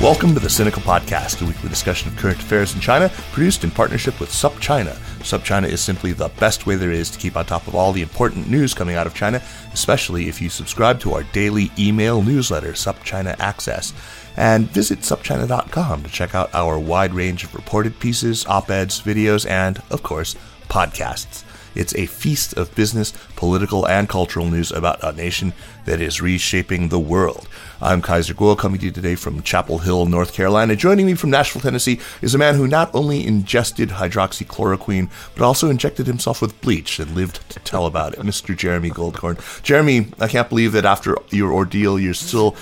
Welcome to the Sinica Podcast, a weekly discussion of current affairs in China, produced in partnership with SupChina. SupChina is simply the best way there is to keep on top of all the important news coming out of China, especially if you subscribe to our daily email newsletter, SupChina Access. And visit supchina.com to check out our wide range of reported pieces, op eds, videos, and, of course, podcasts. It's a feast of business, political, and cultural news about a nation that is reshaping the world. I'm Kaiser Kuo, coming to you today from Chapel Hill, North Carolina. Joining me from Nashville, Tennessee, is a man who not only ingested hydroxychloroquine, but also injected himself with bleach and lived to tell about it, Mr. Jeremy Goldkorn. Jeremy, I can't believe that after your ordeal, you're still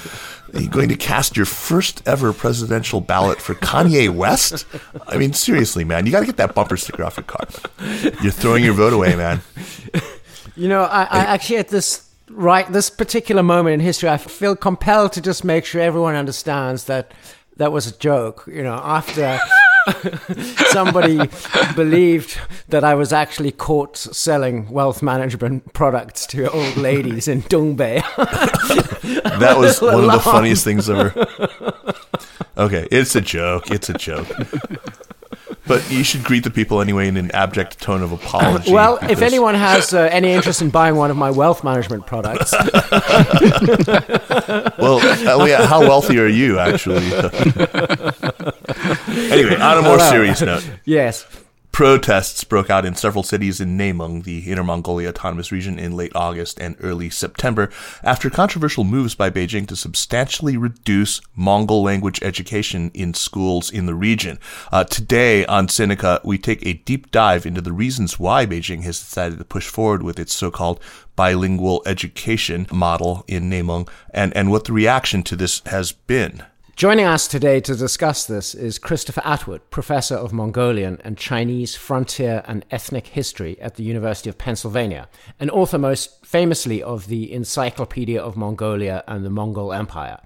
are you going to cast your first ever presidential ballot for Kanye West? I mean, seriously, man, you got to get that bumper sticker off your car. You're throwing your vote away, man. You know, I, I actually at this right this particular moment in history, I feel compelled to just make sure everyone understands that that was a joke. You know, after. somebody believed that I was actually caught selling wealth management products to old ladies in Dongbei. that was one of the funniest things ever. Okay, it's a joke. It's a joke. But you should greet the people anyway in an abject tone of apology. Well, if anyone has uh, any interest in buying one of my wealth management products. well, uh, how wealthy are you, actually? anyway, on a more serious note. Yes. Protests broke out in several cities in Nemung, the Inner Mongolia Autonomous Region, in late August and early September after controversial moves by Beijing to substantially reduce Mongol language education in schools in the region. Uh, today on Sinica, we take a deep dive into the reasons why Beijing has decided to push forward with its so-called bilingual education model in Nemung and, and what the reaction to this has been. Joining us today to discuss this is Christopher Atwood, professor of Mongolian and Chinese frontier and ethnic history at the University of Pennsylvania, and author most famously of the Encyclopedia of Mongolia and the Mongol Empire.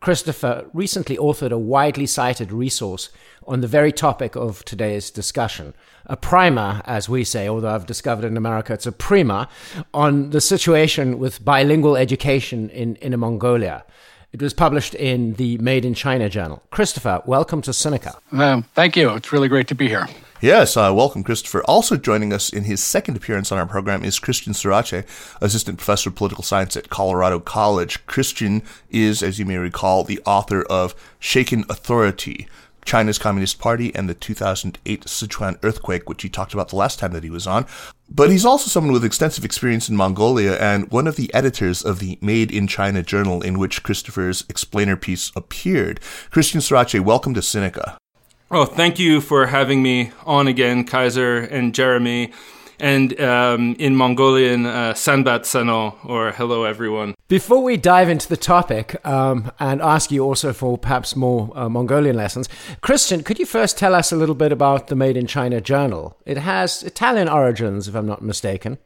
Christopher recently authored a widely cited resource on the very topic of today's discussion. A primer, as we say, although I've discovered in America it's a prima, on the situation with bilingual education in Inner Mongolia. It was published in the Made in China journal. Christopher, welcome to Sinica. Um, thank you. It's really great to be here. Yes, uh, welcome, Christopher. Also joining us in his second appearance on our program is Christian Sorace, assistant professor of political science at Colorado College. Christian is, as you may recall, the author of Shaken Authority, China's Communist Party and the 2008 Sichuan earthquake, which he talked about the last time that he was on. But he's also someone with extensive experience in Mongolia and one of the editors of the Made in China journal in which Christopher's explainer piece appeared. Christian Sorace, welcome to Sinica. Oh, thank you for having me on again, Kaiser and Jeremy and um, in Mongolian, uh, Sanbat Sano, or hello everyone. Before we dive into the topic um, and ask you also for perhaps more uh, Mongolian lessons, Christian, could you first tell us a little bit about the Made in China journal? It has Italian origins, if I'm not mistaken.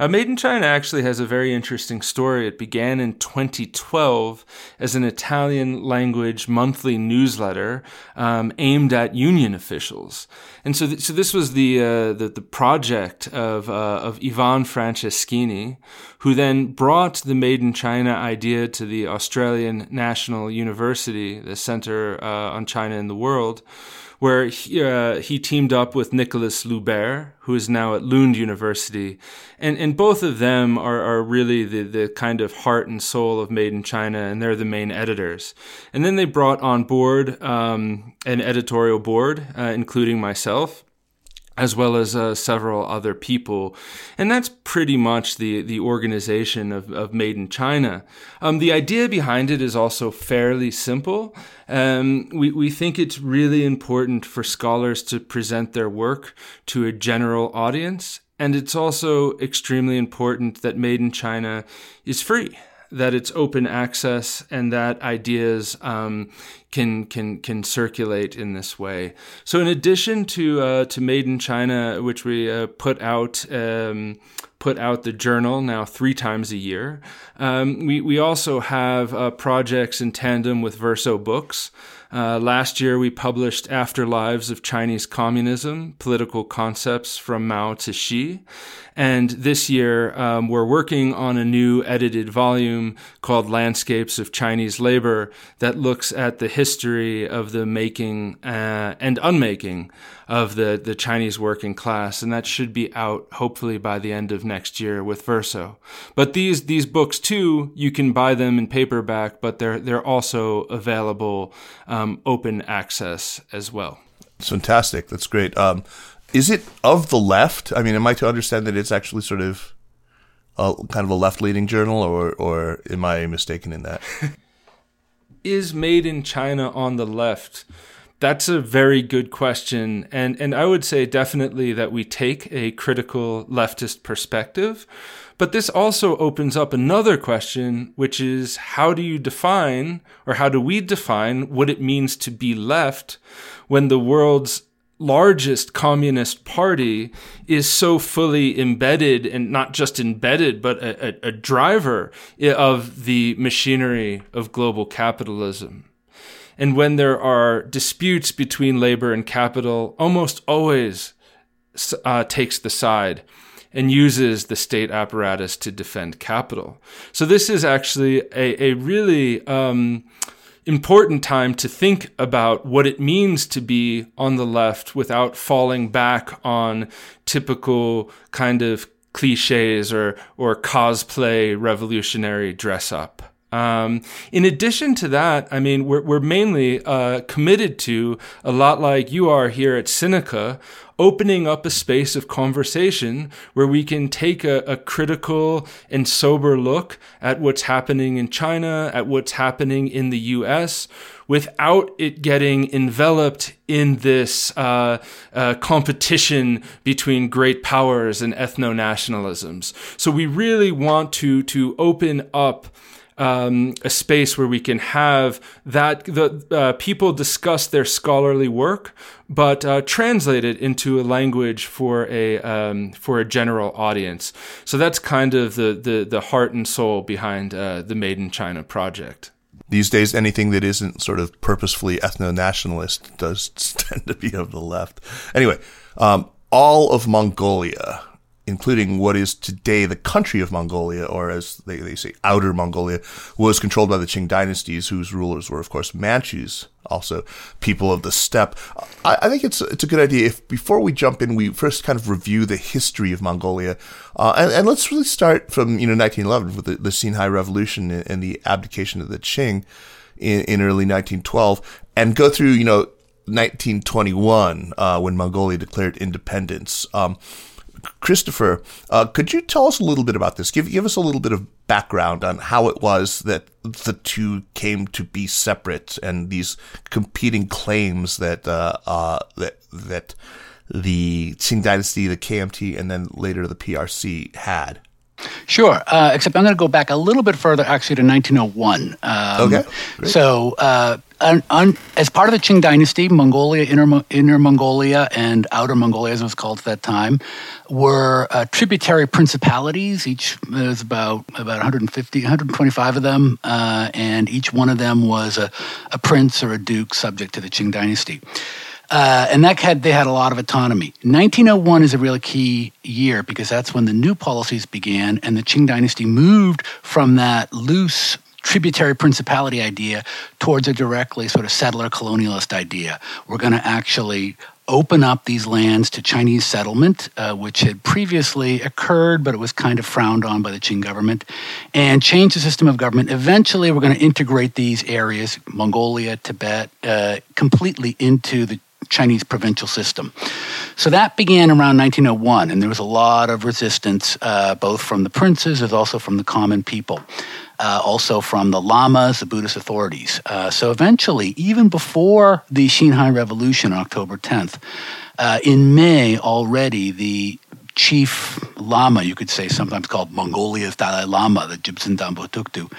Uh, Made in China actually has a very interesting story. It began in 2012 as an Italian language monthly newsletter um, aimed at union officials. And so, th- so this was the, uh, the, the project of uh, of Ivan Franceschini, who then brought the Made in China idea to the Australian National University, the Center uh, on China in the World where he, uh, he teamed up with Nicholas Loubere, who is now at Lund University. And, and both of them are, are really the, the kind of heart and soul of Made in China, and they're the main editors. And then they brought on board um, an editorial board, uh, including myself as well as uh, several other people. And that's pretty much the, the organization of, of Made in China. Um, the idea behind it is also fairly simple. Um, we, we think it's really important for scholars to present their work to a general audience. And it's also extremely important that Made in China is free that it's open access and that ideas um, can can can circulate in this way. So in addition to uh, to Made in China, which we uh, put out. Um, put out the journal now three times a year. Um, we, we also have uh, projects in tandem with Verso Books. Uh, last year, we published Afterlives of Chinese Communism Political Concepts from Mao to Xi. And this year, um, we're working on a new edited volume called Landscapes of Chinese Labor that looks at the history of the making uh, and unmaking of the, the Chinese working class, and that should be out hopefully by the end of next year with Verso. But these these books too, you can buy them in paperback, but they're they're also available um, open access as well. It's fantastic. That's great. Um, is it of the left? I mean, am I to understand that it's actually sort of a, kind of a left leaning journal, or or am I mistaken in that? is made in China on the left? That's a very good question. And, and I would say definitely that we take a critical leftist perspective. But this also opens up another question, which is how do you define, or how do we define what it means to be left when the world's largest communist party is so fully embedded and not just embedded, but a, a, a, driver of the machinery of global capitalism. And when there are disputes between labor and capital, almost always uh, takes the side and uses the state apparatus to defend capital. So this is actually a, a really um, important time to think about what it means to be on the left without falling back on typical kind of cliches or, or cosplay revolutionary dress up. Um, in addition to that, I mean, we're, we're mainly uh, committed to, a lot like you are here at Sinica, opening up a space of conversation where we can take a, a, critical and sober look at what's happening in China, at what's happening in the US, without it getting enveloped in this uh, uh, competition between great powers and ethno nationalisms. So we really want to to open up um, a space where we can have that the uh, people discuss their scholarly work, but uh, translate it into a language for a um, for a general audience. So that's kind of the the, the heart and soul behind uh, the Made in China project. These days, anything that isn't sort of purposefully ethno nationalist does tend to be of the left. Anyway, um, all of Mongolia including what is today the country of Mongolia, or as they, they say, Outer Mongolia, was controlled by the Qing dynasties, whose rulers were, of course, Manchus, also people of the steppe. I, I think it's it's a good idea if before we jump in, we first kind of review the history of Mongolia, uh, and, and, let's really start from you know 1911 with the, the Xinhai Revolution and, and, the abdication of the Qing in, in early 1912, and go through you know 1921 uh, when Mongolia declared independence. Um, Christopher, uh, could you tell us a little bit about this? Give give us a little bit of background on how it was that the two came to be separate and these competing claims that uh, uh, that that the Qing Dynasty, the KMT, and then later the PRC had. Sure, uh, except I'm going to go back a little bit further, actually, to 1901. Um, okay. Great. So, uh, as part of the Qing dynasty, Mongolia, Inner, Inner, Mongolia, and Outer Mongolia, as it was called at that time, were uh, tributary principalities. Each was about about 150, 125 of them, uh, and each one of them was a, a prince or a duke subject to the Qing dynasty. Uh, and that had they had a lot of autonomy. 1901 is a really key year because that's when the new policies began, and the Qing dynasty moved from that loose tributary principality idea towards a directly sort of settler colonialist idea. We're going to actually open up these lands to Chinese settlement, uh, which had previously occurred, but it was kind of frowned on by the Qing government, and change the system of government. Eventually, we're going to integrate these areas, Mongolia, Tibet, uh, completely into the Chinese provincial system. So that began around 1901, and there was a lot of resistance, uh, both from the princes as also from the common people. Uh, also from the lamas, the Buddhist authorities. Uh, so eventually, even before the Xinhai Revolution on October 10th, uh, in May already, the chief lama, you could say, sometimes called Mongolia's Dalai Lama, the Jebtsundamba Khutuktu,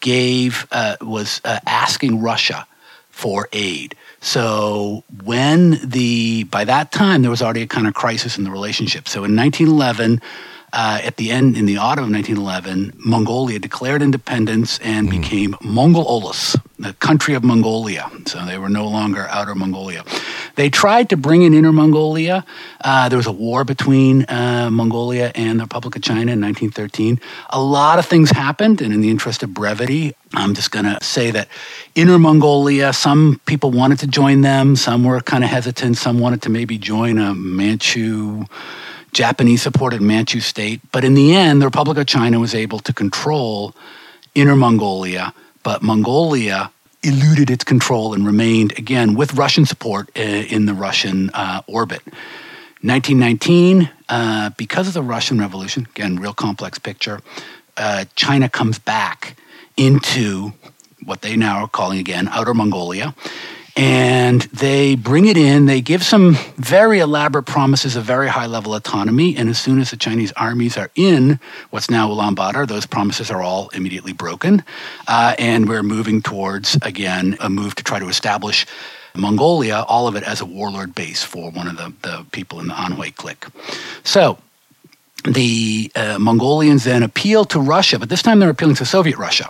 gave uh, was uh, asking Russia for aid. So when the by that time there was already a kind of crisis in the relationship. So in 1911, uh, at the end, in the autumn of 1911, Mongolia declared independence and mm. became Mongol Oblast, the country of Mongolia. So they were no longer Outer Mongolia. They tried to bring in Inner Mongolia. Uh, there was a war between uh, Mongolia and the Republic of China in 1913. A lot of things happened, and in the interest of brevity, I'm just going to say that Inner Mongolia, some people wanted to join them, some were kind of hesitant, some wanted to maybe join a Manchu. Japanese supported Manchu state. But in the end, the Republic of China was able to control Inner Mongolia, but Mongolia eluded its control and remained, again, with Russian support uh, in the Russian uh, orbit. 1919, uh, because of the Russian Revolution, again, real complex picture, uh, China comes back into what they now are calling again Outer Mongolia and they bring it in. They give some very elaborate promises of very high level autonomy. And as soon as the Chinese armies are in what's now Ulaanbaatar, those promises are all immediately broken. Uh, and we're moving towards, again, a move to try to establish Mongolia, all of it as a warlord base for one of the, the people in the Anhui clique. So, the uh, Mongolians then appeal to Russia, but this time they're appealing to Soviet Russia.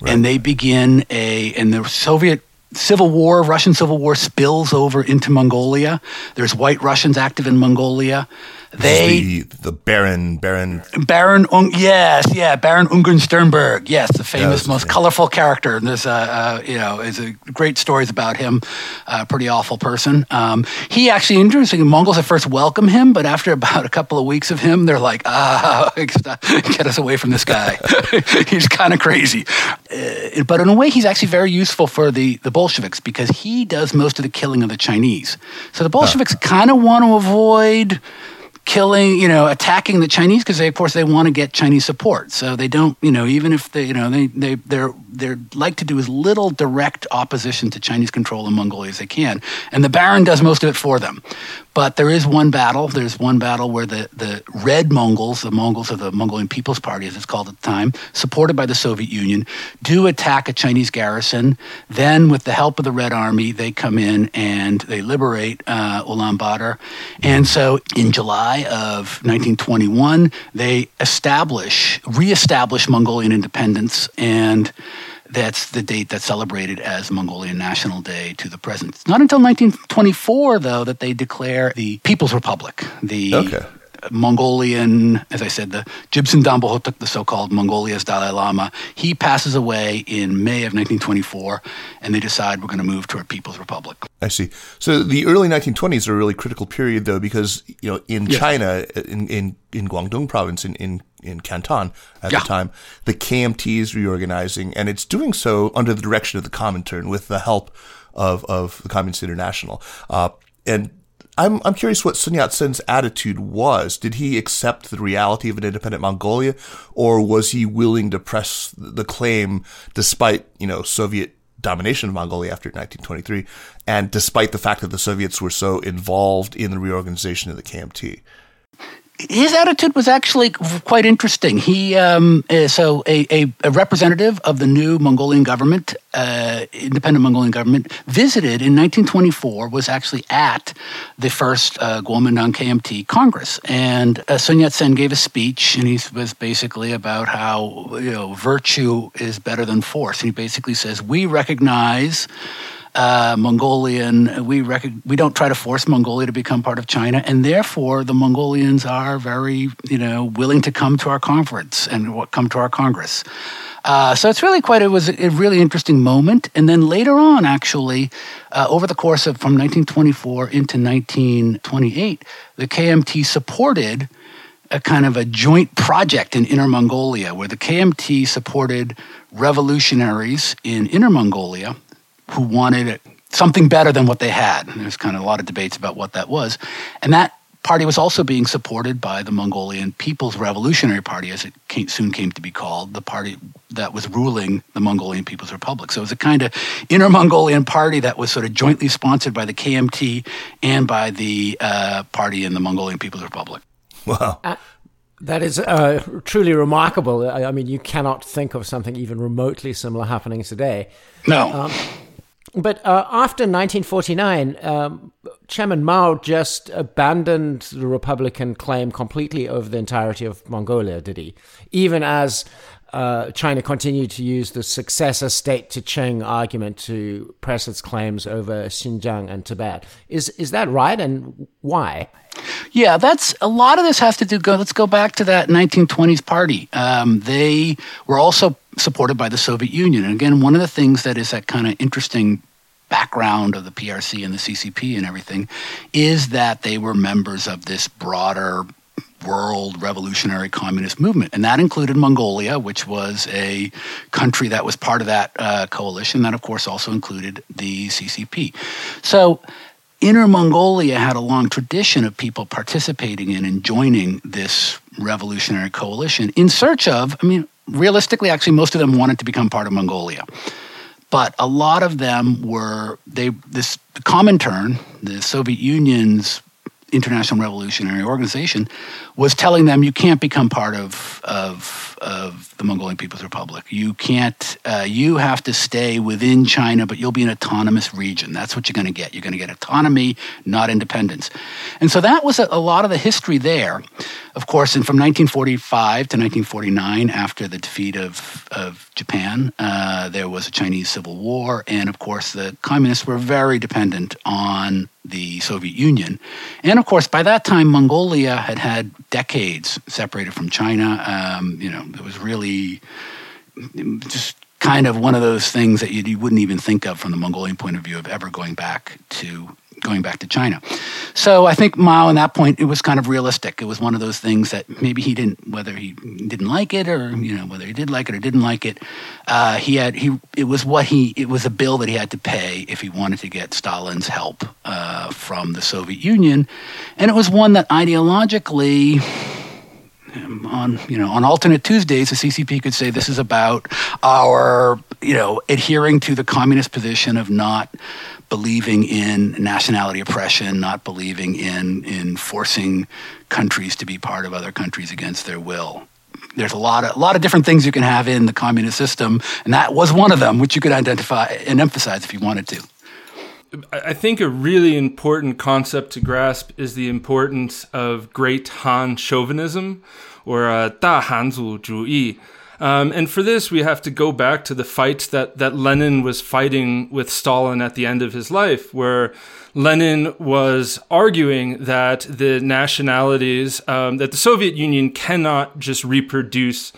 Right. And they begin a, and the Soviet civil war, Russian civil war spills over into Mongolia. There's white Russians active in Mongolia. They the, the Baron Baron? Baron Ung, yes yeah Baron Ungern Sternberg. Yes the famous yeah, most colorful character. And there's a uh, you know is a great stories about him a pretty awful person. Um, he actually interesting Mongols at first welcome him but after about a couple of weeks of him they're like ah get us away from this guy. He's kind of crazy. Uh, but in a way he's actually very useful for the the Bolsheviks because he does most of the killing of the Chinese. So the Bolsheviks kind of want to avoid killing, you know, attacking the Chinese because they, of course, they want to get Chinese support. So they don't, you know, even if they, you know, they they they're they like to do as little direct opposition to Chinese control in Mongolia as they can, and the Baron does most of it for them. But there is one battle. There's one battle where the, the Red Mongols, the Mongols of the Mongolian People's Party, as it's called at the time, supported by the Soviet Union, do attack a Chinese garrison. Then, with the help of the Red Army, they come in and they liberate uh, Ulaanbaatar. And so, in July of 1921, they establish, reestablish Mongolian independence and that's the date that's celebrated as Mongolian National Day to the present. It's not until 1924, though, that they declare the People's Republic. The okay. Mongolian, as I said, the Jebtsundamba Khutuktu, the so-called Mongolia's Dalai Lama, he passes away in May of 1924, and they decide we're going to move to a People's Republic. I see. So the early 1920s are a really critical period, though, because you know in yes. China, in, in in Guangdong province, in in, in Canton at yeah. the time, the KMT is reorganizing, and it's doing so under the direction of the Comintern with the help of of the Communist International. Uh, and I'm I'm curious what Sun Yat sen's attitude was. Did he accept the reality of an independent Mongolia, or was he willing to press the claim despite you know Soviet domination of Mongolia after 1923, and despite the fact that the Soviets were so involved in the reorganization of the KMT? His attitude was actually quite interesting. He um, uh, so a, a, a, representative of the new Mongolian government, uh, independent Mongolian government, visited in 1924. Was actually at the first uh, KMT Congress, and uh, Sun Yat Sen gave a speech, and he was basically about how you know virtue is better than force. And he basically says we recognize uh, Mongolian. We rec- we don't try to force Mongolia to become part of China, and therefore the Mongolians are very you know willing to come to our conference and come to our Congress. Uh, so it's really quite it was a really interesting moment. And then later on, actually, uh, over the course of from 1924 into 1928, the KMT supported a kind of a joint project in Inner Mongolia where the KMT supported revolutionaries in Inner Mongolia who wanted something better than what they had. And there's kind of a lot of debates about what that was. And that party was also being supported by the Mongolian People's Revolutionary Party, as it came, soon came to be called, the party that was ruling the Mongolian People's Republic. So it was a kind of inner Mongolian party that was sort of jointly sponsored by the KMT and by the uh, party in the Mongolian People's Republic. Wow. Uh, that is uh, truly remarkable. I, I, mean, you cannot think of something even remotely similar happening today. No. Um, But uh, after 1949, um, Chairman Mao just abandoned the Republican claim completely over the entirety of Mongolia, did he? Even as uh, China continued to use the successor state to Qing argument to press its claims over Xinjiang and Tibet. Is is that right, and why? Yeah, that's a lot of this has to do. Go, let's go back to that 1920s party. Um, they were also supported by the Soviet Union, and again, one of the things that is that kind of interesting background of the PRC and the CCP and everything is that they were members of this broader world revolutionary communist movement. And that included Mongolia, which was a country that was part of that uh, coalition. That, of course, also included the CCP. So, Inner Mongolia had a long tradition of people participating in and joining this revolutionary coalition in search of, I mean, realistically, actually, most of them wanted to become part of Mongolia. But a lot of them were, they, this Comintern, the Soviet Union's International Revolutionary Organization, was telling them you can't become part of of, of the Mongolian People's Republic. You can't. Uh, you have to stay within China, but you'll be an autonomous region. That's what you're going to get. You're going to get autonomy, not independence. And so that was a, a lot of the history there. Of course, and from 1945 to 1949, after the defeat of of Japan, uh, there was a Chinese Civil War, and of course, the communists were very dependent on the Soviet Union. And of course, by that time, Mongolia had had decades separated from China. Um, you know, it was really just kind of one of those things that you, you, wouldn't even think of from the Mongolian point of view of ever going back to going back to China. So I think Mao, in that point, it was kind of realistic. It was one of those things that maybe he didn't, whether he didn't like it or you know whether he did like it or didn't like it. Uh, he had he it was what he it was a bill that he had to pay if he wanted to get Stalin's help uh, from the Soviet Union, and it was one that ideologically on you know on alternate Tuesdays, the CCP could say this is about our you know adhering to the communist position of not believing in nationality oppression, not believing in in forcing countries to be part of other countries against their will. There's a lot of a lot of different things you can have in the communist system, and that was one of them, which you could identify and emphasize if you wanted to. I think a really important concept to grasp is the importance of Great Han chauvinism, or uh, Han Hanzu Zhuyi. Um, and for this, we have to go back to the fight that, that Lenin was fighting with Stalin at the end of his life, where Lenin was arguing that the nationalities, um, that the Soviet Union cannot just reproduce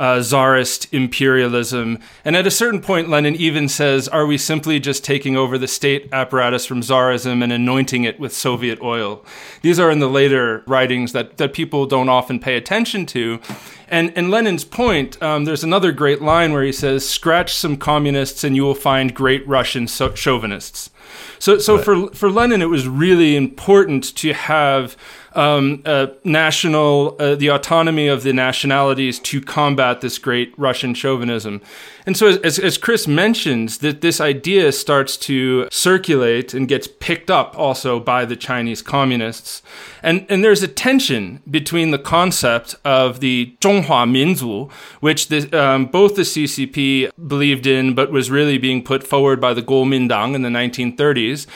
uh, czarist imperialism. And at a certain point, Lenin even says, Are we simply just taking over the state apparatus from czarism and anointing it with Soviet oil? These are in the later writings that, that people don't often pay attention to. And, and Lenin's point, um, there's another great line where he says, Scratch some communists and you will find great Russian so- chauvinists. So, so right. for, for Lenin, it was really important to have um, uh, national, uh, the autonomy of the nationalities to combat this great Russian chauvinism. And so, as, as Chris mentions, that this idea starts to circulate and gets picked up also by the Chinese communists. And, and there's a tension between the concept of the Zhonghua Minzu, which the, um, both the CCP believed in, but was really being put forward by the Kuomintang in the 1930s,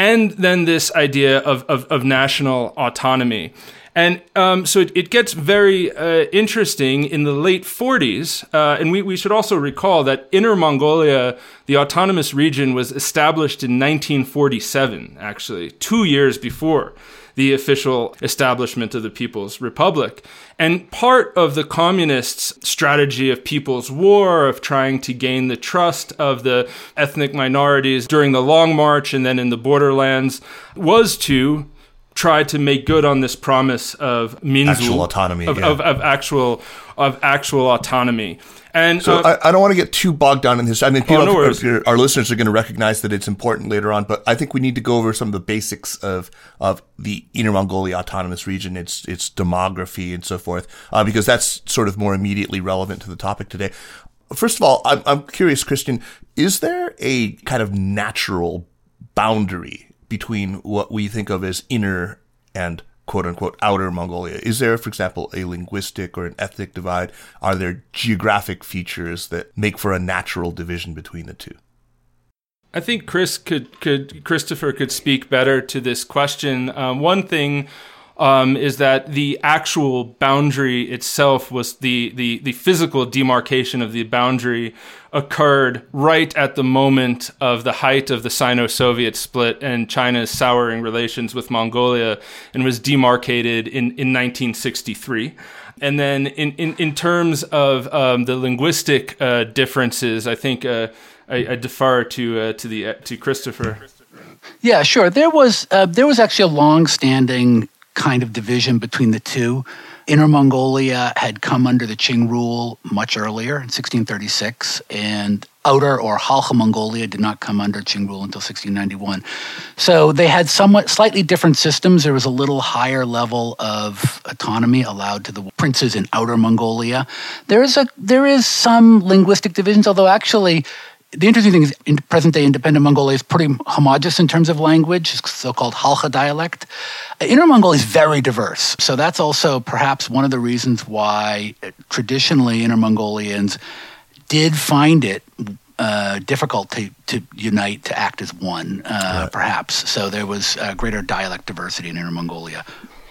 and then this idea of, of, of national autonomy. And um, so it, it, gets very uh, interesting in the late 40s. Uh, and we, we should also recall that Inner Mongolia, the autonomous region, was established in 1947, actually, two years before the official establishment of the People's Republic. And part of the communists' strategy of People's War, of trying to gain the trust of the ethnic minorities during the Long March and then in the borderlands, was to try to make good on this promise of Minzu, actual autonomy, of, yeah. of, of actual of actual autonomy. And so uh, I, I, don't want to get too bogged down in this. I mean, people, oh, no our listeners are going to recognize that it's important later on, but I think we need to go over some of the basics of of the Inner Mongolia Autonomous Region, its its demography and so forth, uh, because that's sort of more immediately relevant to the topic today. First of all, I'm, I'm curious, Christian, is there a kind of natural boundary between what we think of as inner and quote unquote outer Mongolia? Is there, for example, a linguistic or an ethnic divide? Are there geographic features that make for a natural division between the two? I think Chris could could Christopher could speak better to this question. Um, one thing um, is that the actual boundary itself was the, the the physical demarcation of the boundary occurred right at the moment of the height of the Sino-Soviet split and China's souring relations with Mongolia, and was demarcated in in 1963. And then in, in, in terms of um, the linguistic uh, differences, I think uh, I, I defer to uh, to the uh, to Christopher. Yeah, sure. There was uh, there was actually a long-standing kind of division between the two. Inner Mongolia had come under the Qing rule much earlier in 1636, and Outer or Khalkha Mongolia did not come under Qing rule until 1691. So they had somewhat slightly different systems. There was a little higher level of autonomy allowed to the princes in Outer Mongolia. There is a there is some linguistic divisions, although actually the interesting thing is, in present day independent Mongolia is pretty homogenous in terms of language, so called Khalkha dialect. Inner Mongolia is very diverse. So that's also perhaps one of the reasons why traditionally Inner Mongolians did find it uh, difficult to, to unite, to act as one, uh, right. perhaps. So there was uh, greater dialect diversity in Inner Mongolia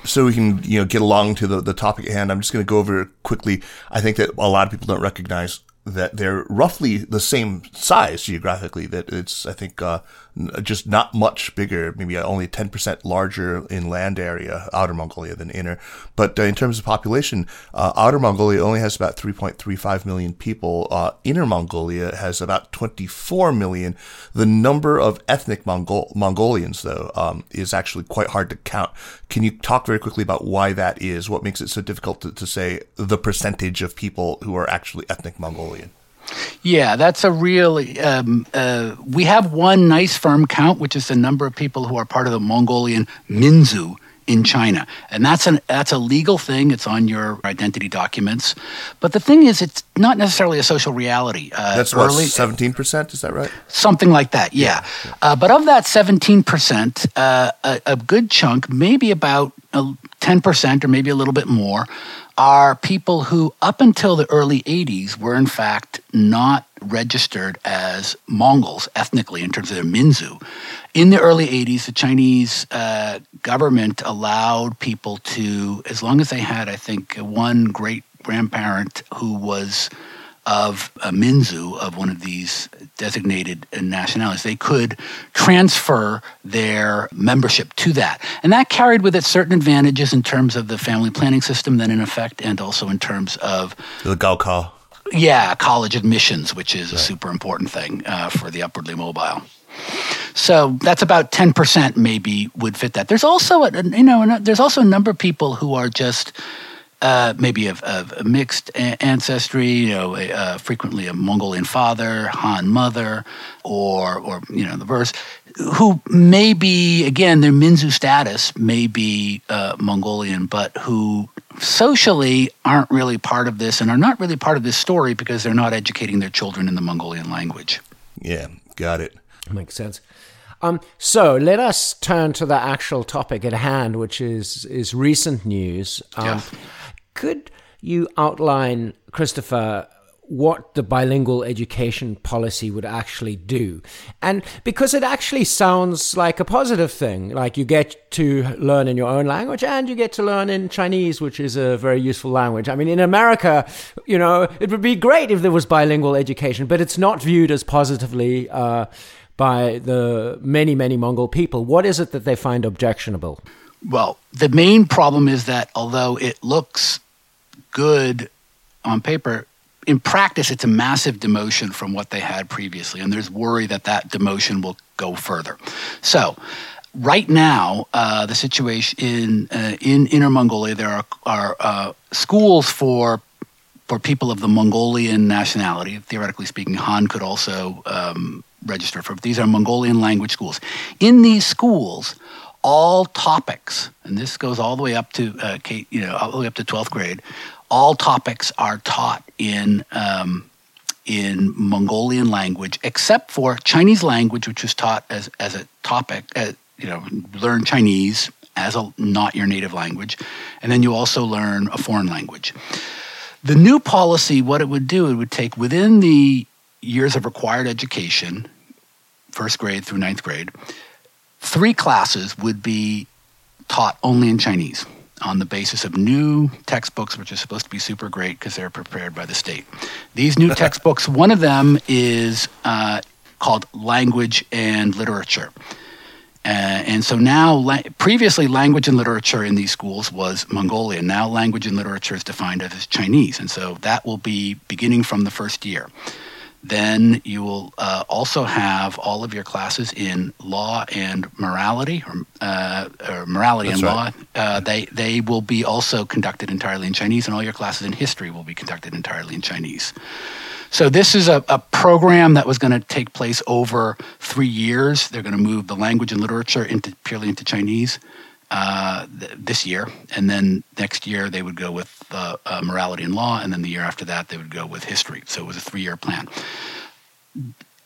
so we can you know get along to the, the topic at hand i'm just going to go over quickly i think that a lot of people don't recognize that they're roughly the same size geographically. That it's, I think, uh, just not much bigger, maybe only 10% larger in land area, Outer Mongolia, than Inner. But uh, in terms of population, uh, Outer Mongolia only has about 3.35 million people. Uh, Inner Mongolia has about 24 million. The number of ethnic Mongol- Mongolians, though, um, is actually quite hard to count. Can you talk very quickly about why that is? What makes it so difficult to, to say the percentage of people who are actually ethnic Mongolian? Yeah, that's a really. Um, uh, we have one nice firm count, which is the number of people who are part of the Mongolian Minzu in China, and that's an that's a legal thing. It's on your identity documents, but the thing is, it's not necessarily a social reality. Uh, that's what seventeen percent. Is that right? Something like that. Yeah, yeah. Uh, but of that seventeen percent, uh, a, a good chunk, maybe about ten percent, or maybe a little bit more are people who, up until the early 80s, were in fact not registered as Mongols ethnically in terms of their Minzu. In the early 80s, the Chinese uh, government allowed people to, as long as they had, I think, one great grandparent who was of a Minzu, of one of these designated nationalities, they could transfer their membership to that. And that carried with it certain advantages in terms of the family planning system then in effect, and also in terms of the Gaokao. Yeah, college admissions, which is right. a super important thing uh, for the upwardly mobile. So that's about 10% maybe would fit that. There's also, a, you know, there's also a number of people who are just uh, maybe of, of mixed ancestry, you know, uh, frequently a Mongolian father, Han mother, or or you know the verse, who may be again their Minzu status may be uh, Mongolian, but who socially aren't really part of this and are not really part of this story because they're not educating their children in the Mongolian language. Yeah, got it. Makes sense. Um, so let us turn to the actual topic at hand, which is is recent news. Um, yeah. Could you outline, Christopher, what the bilingual education policy would actually do. And because it actually sounds like a positive thing, like you get to learn in your own language and you get to learn in Chinese, which is a very useful language. I mean, in America, you know, it would be great if there was bilingual education, but it's not viewed as positively uh, by the many, many Mongol people. What is it that they find objectionable? Well, the main problem is that although it looks good on paper, in practice, it's a massive demotion from what they had previously, and there's worry that that demotion will go further. So, right now, uh, the situation in uh, in Inner Mongolia, there are, are uh, schools for for people of the Mongolian nationality. Theoretically speaking, Han could also um, register for. These are Mongolian language schools. In these schools, all topics, and this goes all the way up to uh, you know all the way up to twelfth grade, all topics are taught in um, in Mongolian language, except for Chinese language, which was taught as as a topic. Uh, you know, learn Chinese as a not your native language, and then you also learn a foreign language. The new policy, what it would do, it would take within the years of required education, first grade through ninth grade, three classes would be taught only in Chinese on the basis of new textbooks, which are supposed to be super great because they're prepared by the state. These new textbooks, one of them is uh, called Language and Literature. Uh, and so now, la- previously, language and literature in these schools was Mongolian. Now, language and literature is defined as Chinese. And so that will be beginning from the first year. Then you will uh, also have all of your classes in law and morality, or, uh, or morality That's and right. law. Uh, they they will be also conducted entirely in Chinese, and all your classes in history will be conducted entirely in Chinese. So this is a, a program that was going to take place over three years. They're going to move the language and literature into purely into Chinese uh, th- this year, and then next year they would go with uh, uh, morality and law, and then the year after that they would go with history. So it was a three-year plan.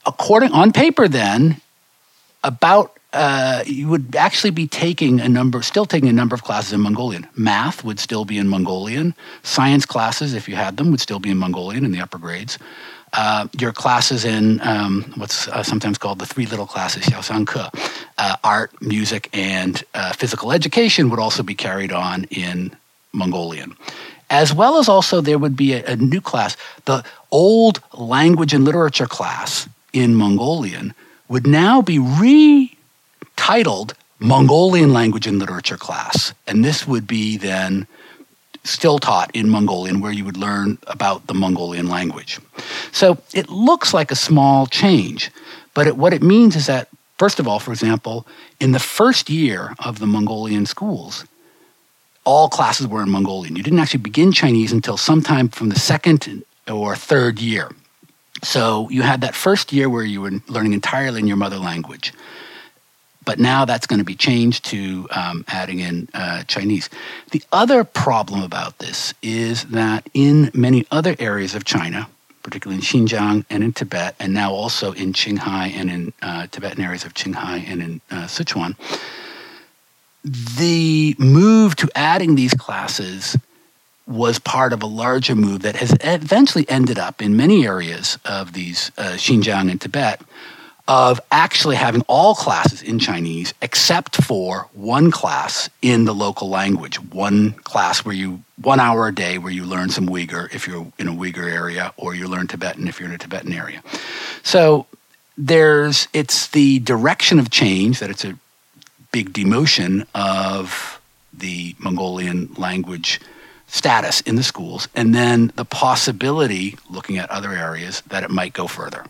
According on paper, then about uh, you would actually be taking a number, still taking a number of classes in Mongolian. Math would still be in Mongolian. Science classes, if you had them, would still be in Mongolian in the upper grades. Uh, your classes in um, what's uh, sometimes called the three little classes, Xiaoshanke, uh, art, music, and uh, physical education would also be carried on in Mongolian. As well as also there would be a, a new class, the old language and literature class in Mongolian would now be retitled Mongolian language and literature class. And this would be then still taught in Mongolian, where you would learn about the Mongolian language. So it looks like a small change, but it, what it means is that, first of all, for example, in the first year of the Mongolian schools, all classes were in Mongolian. You didn't actually begin Chinese until sometime from the second or third year. So you had that first year where you were learning entirely in your mother language. But now that's going to be changed to um, adding in uh, Chinese. The other problem about this is that in many other areas of China, particularly in Xinjiang and in Tibet, and now also in Qinghai and in uh, Tibetan areas of Qinghai and in uh, Sichuan, the move to adding these classes was part of a larger move that has eventually ended up in many areas of these uh, Xinjiang and Tibet of actually having all classes in Chinese except for one class in the local language. One class where you, one hour a day where you learn some Uyghur if you're in a Uyghur area, or you learn Tibetan if you're in a Tibetan area. So there's, it's the direction of change that it's a big demotion of the Mongolian language status in the schools, and then the possibility, looking at other areas, that it might go further.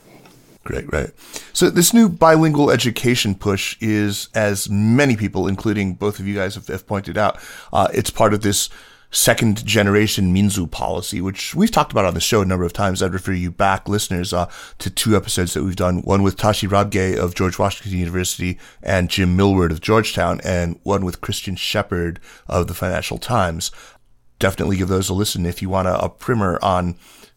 Great, right. So this new bilingual education push is, as many people, including both of you guys, have, have pointed out, uh, it's part of this second generation Minzu policy, which we've talked about on the show a number of times. I'd refer you back, listeners, uh, to two episodes that we've done. One with Tashi Rabgey of George Washington University and Jim Millward of Georgetown, and one with Christian Shepherd of the Financial Times. Definitely give those a listen if you want a, a primer on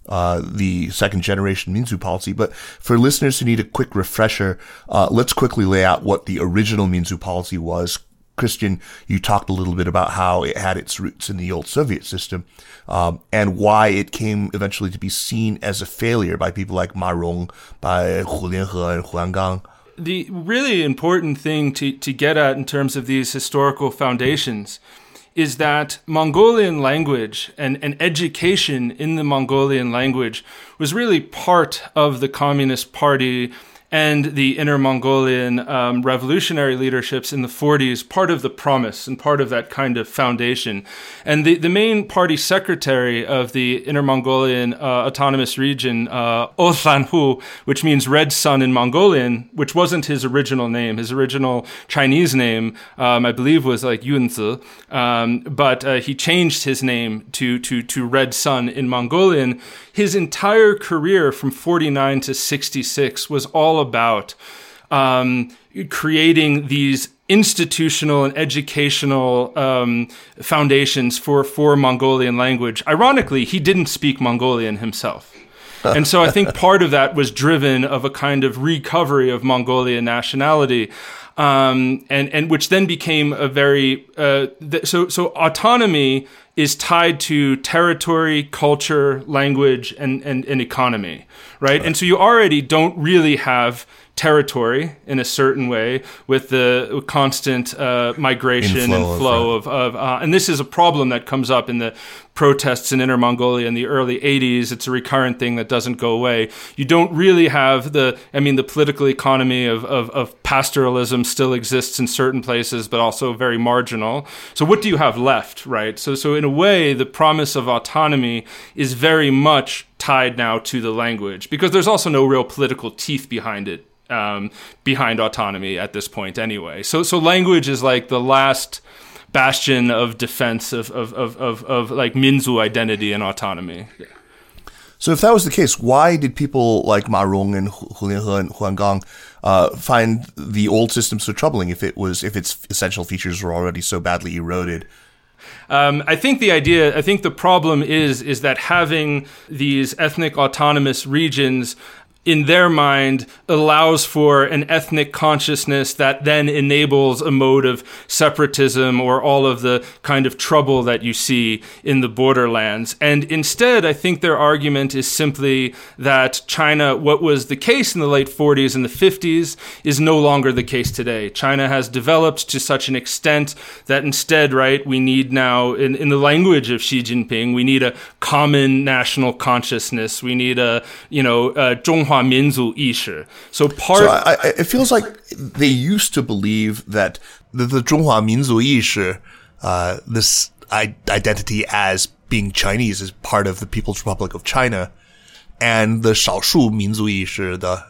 uh, the second generation Minzu policy. But for listeners who need a quick refresher, uh, let's quickly lay out what the original Minzu policy was. Christian, you talked a little bit about how it had its roots in the old Soviet system um, and why it came eventually to be seen as a failure by people like Ma Rong, by Hu Lianhe and Hu Angang. The really important thing to, to get at in terms of these historical foundations is that Mongolian language and, and education in the Mongolian language was really part of the Communist Party and the Inner Mongolian um, revolutionary leaderships in the 40s, part of the promise and part of that kind of foundation. And the, the main party secretary of the Inner Mongolian uh, Autonomous Region, uh, which means red sun in Mongolian, which wasn't his original name. His original Chinese name, um, I believe, was like Yunze, um, but uh, he changed his name to, to, to Red Sun in Mongolian. His entire career from 49 to 66 was all about um, creating these institutional and educational um, foundations for for Mongolian language. Ironically, he didn't speak Mongolian himself. and so I think part of that was driven of a kind of recovery of Mongolian nationality, um, and and which then became a very uh, th- so so autonomy is tied to territory, culture, language, and, and, and economy, right? right? And so you already don't really have territory in a certain way with the constant uh, migration Inflow and flow of, of, of uh, and this is a problem that comes up in the protests in Inner Mongolia in the early 80s. It's a recurrent thing that doesn't go away. You don't really have the, I mean, the political economy of, of, of pastoralism still exists in certain places, but also very marginal. So what do you have left, right? So, so in a way, the promise of autonomy is very much tied now to the language because there's also no real political teeth behind it um, behind autonomy at this point anyway. So so language is like the last bastion of defense of, of, of, of, of like Minzu identity and autonomy. Yeah. So if that was the case, why did people like Ma Rong and Hu Lianhe and Hu Angang uh, find the old system so troubling if it was if its essential features were already so badly eroded? Um, I think the idea, I think the problem is is that having these ethnic autonomous regions in their mind allows for an ethnic consciousness that then enables a mode of separatism or all of the kind of trouble that you see in the borderlands. And instead, I think their argument is simply that China, what was the case in the late 40s and the 50s, is no longer the case today. China has developed to such an extent that instead, right, we need now, in, in the language of Xi Jinping, we need a common national consciousness. We need a, you know, a 中华 Minzu Isha. So part. So I, I, it feels like they used to believe that the, the Zhonghua uh, this identity as being Chinese is part of the People's Republic of China, and the Shaoshu the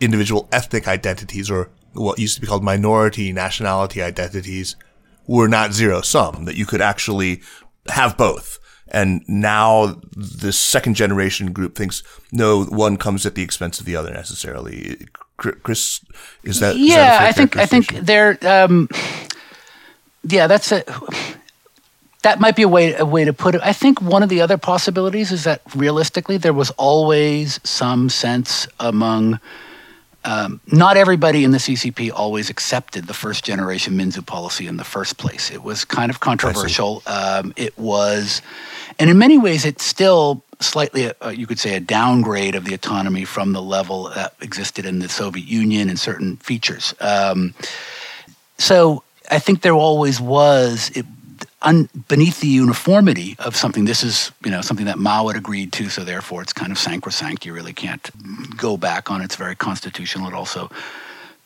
individual ethnic identities or what used to be called minority nationality identities, were not zero sum. That you could actually have both. And now the second generation group thinks no one comes at the expense of the other necessarily. Chris, is that? Yeah, is that I think I think they're. Um, yeah, that's a. That might be a way a way to put it. I think one of the other possibilities is that realistically there was always some sense among. Um, not everybody in the CCP always accepted the first generation Minzu policy in the first place. It was kind of controversial. Um, it was and in many ways, it's still slightly, uh, you could say, a downgrade of the autonomy from the level that existed in the Soviet Union in certain features. Um, so I think there always was, it, un, beneath the uniformity of something, this is you know something that Mao had agreed to, so therefore it's kind of sacrosanct. You really can't go back on. It's very constitutional. It also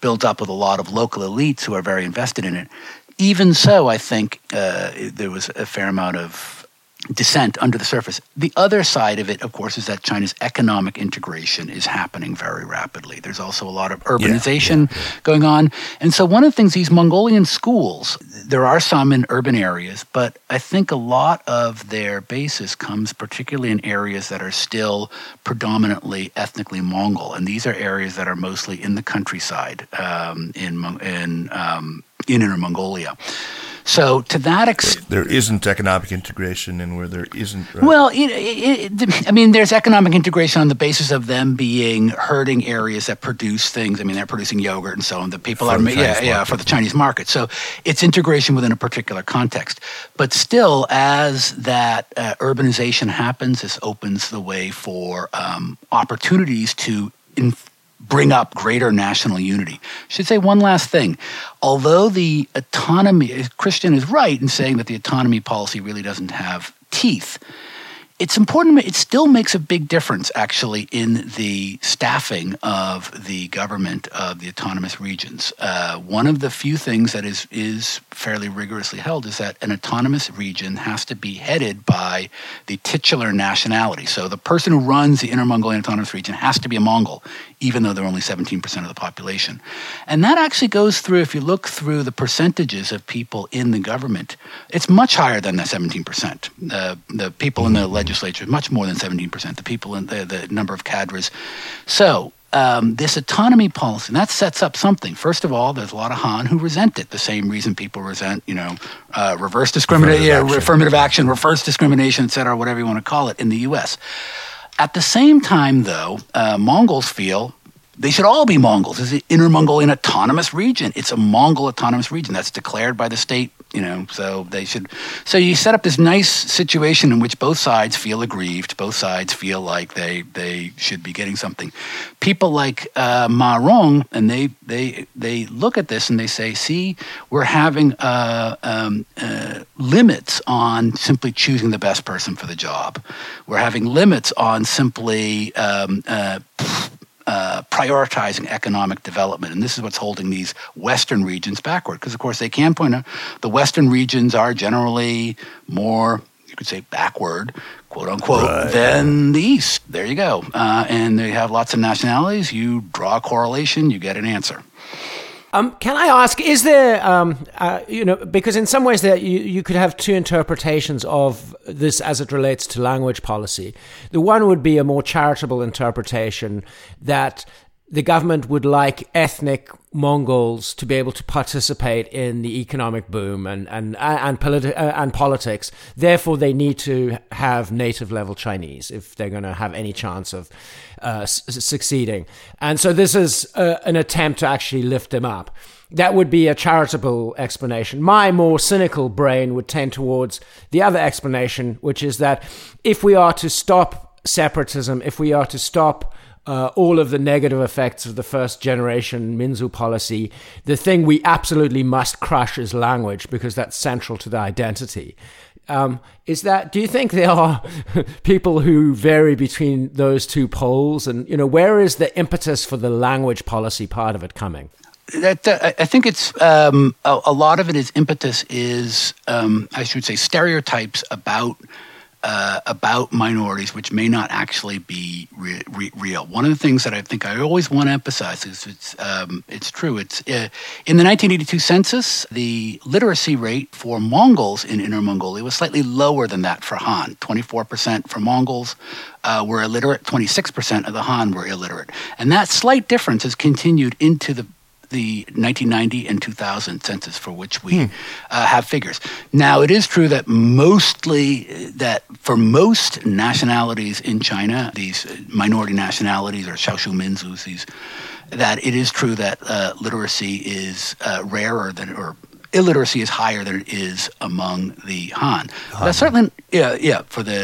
built up with a lot of local elites who are very invested in it. Even so, I think uh, there was a fair amount of descent under the surface. The other side of it, of course, is that China's economic integration is happening very rapidly. There's also a lot of urbanization yeah, yeah. going on. And so, one of the things, these Mongolian schools, there are some in urban areas, but I think a lot of their basis comes particularly in areas that are still predominantly ethnically Mongol. And these are areas that are mostly in the countryside um, in, in, um, in Inner Mongolia. So to that extent, there isn't economic integration, and where there isn't, right? well, it, it, it, I mean, there's economic integration on the basis of them being herding areas that produce things. I mean, they're producing yogurt and so on. The people for are, yeah, market. yeah, for the Chinese market. So it's integration within a particular context. But still, as that uh, urbanization happens, this opens the way for um, opportunities to. In, bring up greater national unity. I should say one last thing. Although the autonomy, Christian is right in saying that the autonomy policy really doesn't have teeth, it's important. It still makes a big difference, actually, in the staffing of the government of the autonomous regions. Uh, one of the few things that is is fairly rigorously held is that an autonomous region has to be headed by the titular nationality. So the person who runs the Inner Mongolian Autonomous Region has to be a Mongol, even though they're only 17% of the population. And that actually goes through. If you look through the percentages of people in the government, it's much higher than the 17%. The the people in the legislature, much more than 17%, the people in the, the number of cadres. So um, this autonomy policy, and that sets up something. First of all, there's a lot of Han who resent it. The same reason people resent, you know, uh, reverse discrimination, affirmative, yeah, affirmative action, reverse discrimination, et cetera, whatever you want to call it, in the U.S. At the same time, though, uh, Mongols feel they should all be Mongols. It's the Inner Mongolian Autonomous Region. It's a Mongol autonomous region that's declared by the state you know, so they should. So you set up this nice situation in which both sides feel aggrieved, both sides feel like they they should be getting something. People like uh, Ma Rong, and they they they look at this and they say, see, we're having uh, um, uh, limits on simply choosing the best person for the job. We're having limits on simply. Um, uh, prioritizing economic development. And this is what's holding these Western regions backward. Because, of course, they can point out the Western regions are generally more, you could say, backward, quote unquote, right. than the East. There you go. Uh, and they have lots of nationalities. You draw a correlation, you get an answer. Um, can I ask, is there, um, uh, you know, because in some ways there you, you could have two interpretations of this as it relates to language policy. The one would be a more charitable interpretation that the government would like ethnic Mongols to be able to participate in the economic boom and and and, politi- uh, and politics. Therefore, they need to have native level Chinese if they're going to have any chance of uh, s- succeeding. And so, this is uh, an attempt to actually lift them up. That would be a charitable explanation. My more cynical brain would tend towards the other explanation, which is that if we are to stop separatism, if we are to stop uh, all of the negative effects of the first generation Minzu policy. The thing we absolutely must crush is language because that's central to the identity. Um, is that? Do you think there are people who vary between those two poles, and you know where is the impetus for the language policy part of it coming? That uh, I think it's um, a, a, lot of it is impetus is um, I should say stereotypes about uh, about minorities, which may not actually be re- re- real. One of the things that I think I always want to emphasize is it's um, it's true. It's uh, in the 1982 census, the literacy rate for Mongols in Inner Mongolia was slightly lower than that for Han. 24 percent for Mongols uh, were illiterate. 26 percent of the Han were illiterate, and that slight difference has continued into the the 1990 and 2000 census for which we hmm. uh, have figures. Now, it is true that mostly that for most nationalities in China, these minority nationalities or Shaoshu Minzus, these that it is true that uh, literacy is uh, rarer than or illiteracy is higher than it is among the Han. Han. That's certainly yeah yeah for the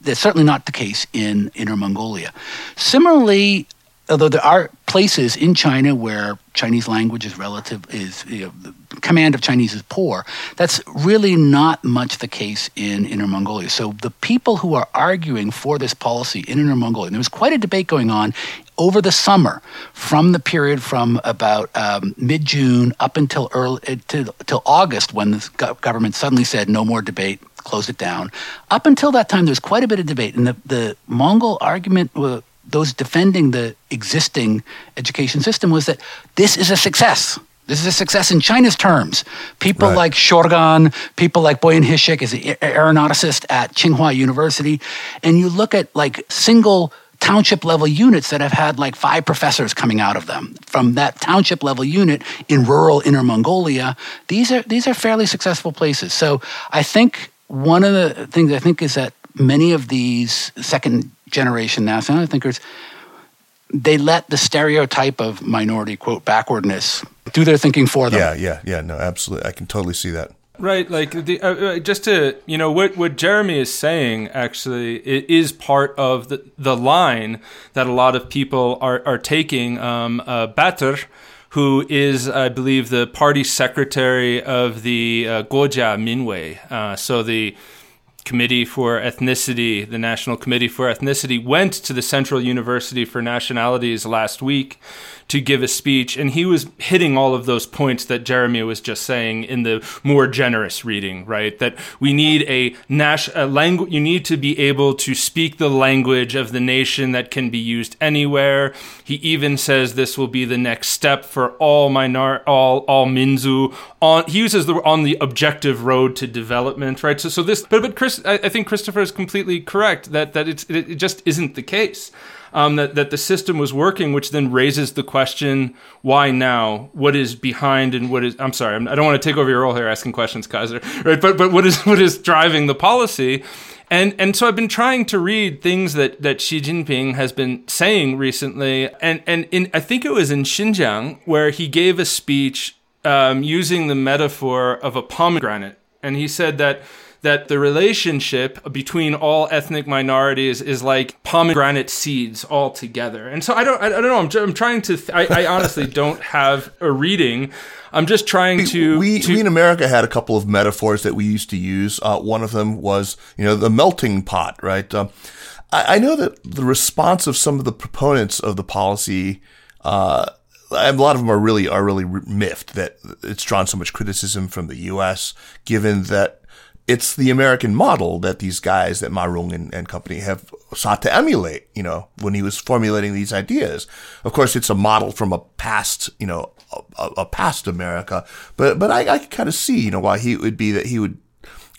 that's certainly not the case in Inner Mongolia. Similarly, although there are places in China where Chinese language is relative is you know, the command of Chinese is poor. That's really not much the case in Inner Mongolia. So the people who are arguing for this policy in Inner Mongolia, there was quite a debate going on over the summer, from the period from about um, mid June up until early till, till August, when the government suddenly said no more debate, close it down. Up until that time, there was quite a bit of debate, and the, the Mongol argument those defending the existing education system was that this is a success. This is a success in China's terms. People right. like Shorgan, people like Boyan Hishik is an aeronauticist at Tsinghua University, and you look at like single township level units that have had like five professors coming out of them from that township level unit in rural inner Mongolia. These are these are fairly successful places. So I think one of the things I think is that many of these second generation now, nationality thinkers, they let the stereotype of minority quote backwardness do their thinking for them. Yeah, yeah, yeah. No, absolutely. I can totally see that. Right, like the uh, uh just to you know what what Jeremy is saying actually it is part of the the line that a lot of people are are taking. Um, uh, Bateer, who is I believe the party secretary of the uh, Guojia Minwei, uh, so the Committee for Ethnicity, the National Committee for Ethnicity, went to the Central University for Nationalities last week to give a speech, and he was hitting all of those points that Jeremy was just saying in the more generous reading, right? That we need a national language. You need to be able to speak the language of the nation that can be used anywhere. He even says this will be the next step for all minor, all all Minzu. On he uses the on the objective road to development, right? So so this, but but Chris, I, I think Christopher is completely correct that that it's it, it just isn't the case um, that that the system was working, which then raises the question: Why now? What is behind and what is? I'm sorry, I don't want to take over your role here, asking questions, Kaiser. Right, but but what is what is driving the policy? And and so I've been trying to read things that, that Xi Jinping has been saying recently, and and in I think it was in Xinjiang where he gave a speech um, using the metaphor of a pomegranate. And he said that that the relationship between all ethnic minorities is like pomegranate seeds all together. And so I don't, I, don't know. I'm, I'm trying to, th- I, I, honestly don't have a reading. I'm just trying to we, to, we in America had a couple of metaphors that we used to use. Uh, one of them was, you know, the melting pot, right? Um, I, I, know that the response of some of the proponents of the policy, uh, a lot of them are really are really miffed that it's drawn so much criticism from the U.S. Given that it's the American model that these guys that Ma Rong and, and, company have sought to emulate, you know, when he was formulating these ideas. Of course, it's a model from a past, you know, a, a past America, but, but I, I can kind of see, you know, why he would be that he would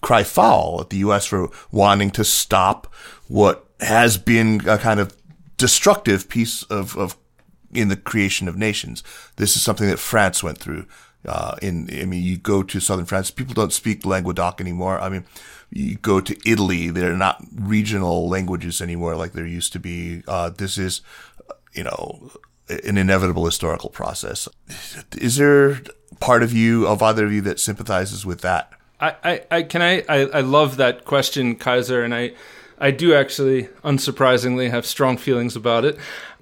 cry foul at the U.S. for wanting to stop what has been a kind of destructive piece of, of in the creation of nations. This is something that France went through. Uh, in, I mean, you go to southern France, people don't speak Languedoc anymore. I mean, you go to Italy, they're not regional languages anymore like there used to be. Uh, this is, you know, an inevitable historical process. Is there part of you, of either of you, that sympathizes with that? I, I, I can I, I, I love that question, Kaiser, and I, I do actually, unsurprisingly, have strong feelings about it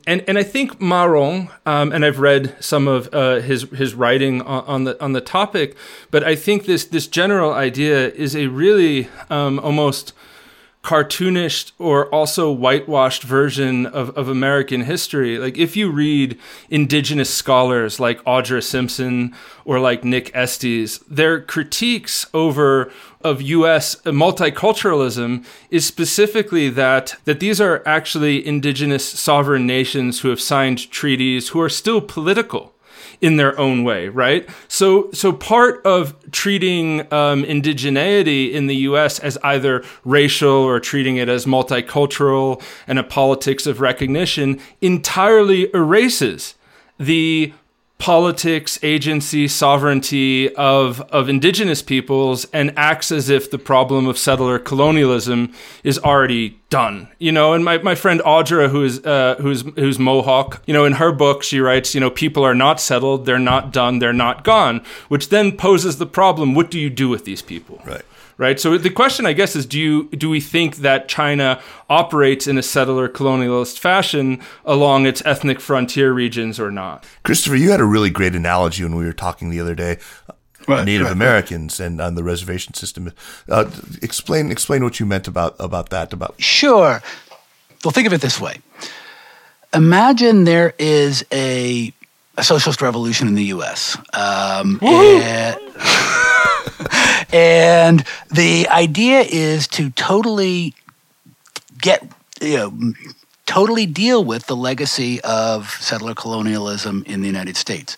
and and I think Ma Rong, um, and I've read some of uh, his his writing on, on, the on the topic, but I think this this general idea is a really um, almost cartoonish or also whitewashed version of, of American history. Like if you read indigenous scholars like Audra Simpson or like Nick Estes, their critiques over of US multiculturalism is specifically that that these are actually indigenous sovereign nations who have signed treaties who are still political in their own way, right? So, so part of treating um, indigeneity in the U.S. as either racial or treating it as multicultural and a politics of recognition entirely erases the politics, agency, sovereignty of, of indigenous peoples and acts as if the problem of settler colonialism is already done. You know, and my, my friend Audra, who's uh, who's who's Mohawk, you know, in her book she writes, you know, people are not settled, they're not done, they're not gone, which then poses the problem: what do you do with these people? Right right? So the question, I guess, is do you do we think that China operates in a settler colonialist fashion along its ethnic frontier regions or not? Christopher, you had a really great analogy when we were talking the other day. Right, Native right, Americans right. and on the reservation system. Uh, explain explain what you meant about about that. About sure. Well, think of it this way. Imagine there is a a socialist revolution in the U.S. Um, and, the idea is to totally get, you know, totally deal with the legacy of settler colonialism in the United States.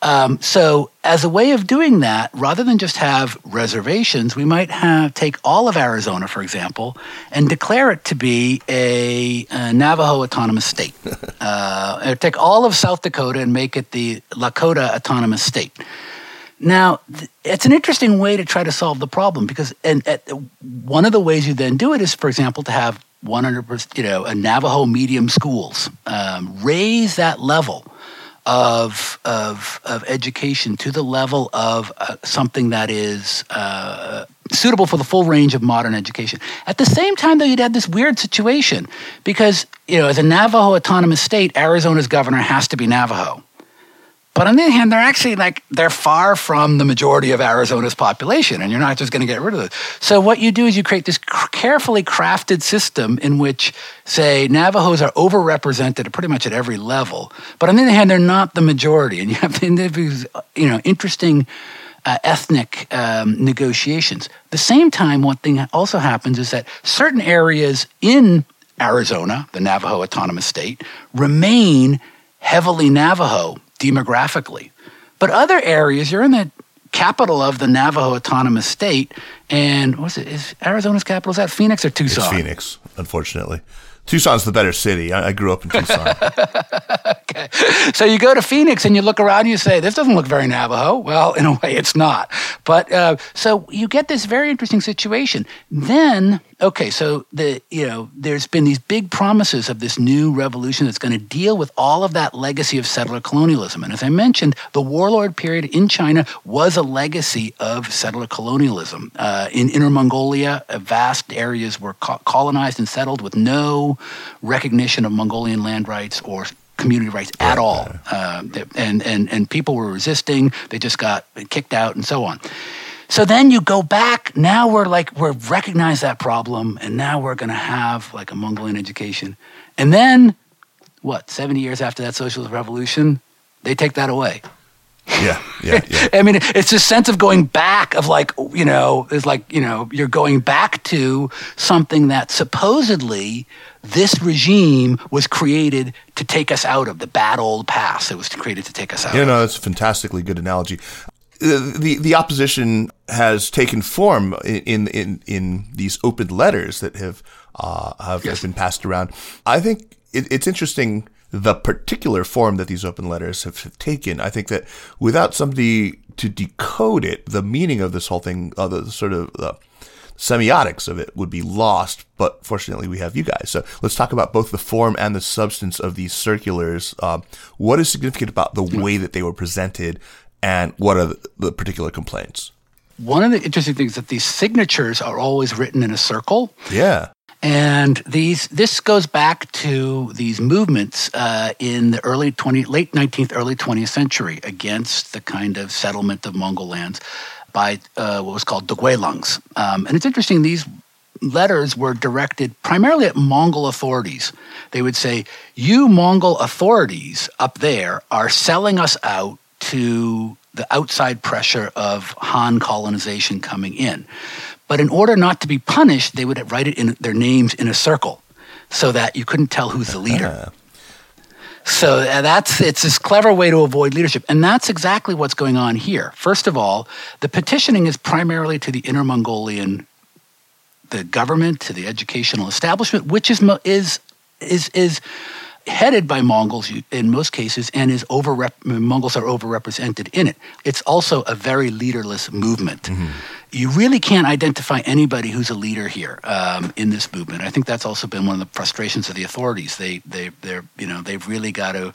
Um, so, as a way of doing that, rather than just have reservations, we might have take all of Arizona, for example, and declare it to be a, a Navajo autonomous state. uh, or take all of South Dakota and make it the Lakota autonomous state. Now, it's an interesting way to try to solve the problem because, and, and one of the ways you then do it is, for example, to have 100%, you know, a Navajo medium schools, um, raise that level of, of, of education to the level of uh, something that is uh, suitable for the full range of modern education. At the same time, though, you'd have this weird situation because, you know, as a Navajo autonomous state, Arizona's governor has to be Navajo. But on the other hand, they're actually like they're far from the majority of Arizona's population, and you're not just going to get rid of it. So what you do is you create this carefully crafted system in which, say, Navajos are overrepresented pretty much at every level. But on the other hand, they're not the majority, and you have these, you know, interesting. Uh, ethnic um, negotiations. The same time, one thing also happens is that certain areas in Arizona, the Navajo Autonomous State, remain heavily Navajo demographically. But other areas, you're in the capital of the Navajo Autonomous State, And what's it? Is Arizona's capital? Is that Phoenix or Tucson? It's Phoenix, unfortunately. Tucson's the better city. I, I grew up in Tucson. okay. So you go to Phoenix and you look around and you say, this doesn't look very Navajo. Well, in a way, it's not. But uh, so you get this very interesting situation. Then, okay, so the you know there's been these big promises of this new revolution that's going to deal with all of that legacy of settler colonialism. And as I mentioned, the warlord period in China was a legacy of settler colonialism. Uh, in Inner Mongolia, uh, vast areas were co- colonized and settled with no recognition of Mongolian land rights or community rights at all. Uh, and, and, and people were resisting, they just got kicked out and so on. So then you go back. Now we're like, we've recognized that problem, and now we're going to have like a Mongolian education. And then, what, 70 years after that socialist revolution, they take that away. Yeah, yeah, yeah. I mean, it's a sense of going back, of like, you know, it's like, you know, you're going back to something that supposedly this regime was created to take us out of the bad old past. It was created to take us out. Yeah, no, that's a fantastically good analogy. The, the, opposition has taken form in in in these open letters that have uh, have, yes. been passed around. I think it, it's interesting the particular form that these open letters have taken. I think that without somebody to decode it, the meaning of this whole thing, uh, the sort of the semiotics of it would be lost. But fortunately, we have you guys. So let's talk about both the form and the substance of these circulars. Uh, what is significant about the way that they were presented, and what are the particular complaints? One of the interesting things is that these signatures are always written in a circle. Yeah. And these this goes back to these movements uh, in the early 20, late 19th, early 20th century against the kind of settlement of Mongol lands by uh, what was called Dogwelungs. Um, and it's interesting, these letters were directed primarily at Mongol authorities. They would say, You Mongol authorities up there are selling us out to the outside pressure of Han colonization coming in. But in order not to be punished, they would write it in their names in a circle so that you couldn't tell who's the leader. So uh, that's it's this clever way to avoid leadership, and that's exactly what's going on here. First of all, the petitioning is primarily to the Inner Mongolian, the government, to the educational establishment, which is is is is headed by Mongols in most cases and is over Mongols are overrepresented in it. It's also a very leaderless movement. Mm-hmm. You really can't identify anybody who's a leader here um, in this movement. I think that's also been one of the frustrations of the authorities. They they they're you know they've really got to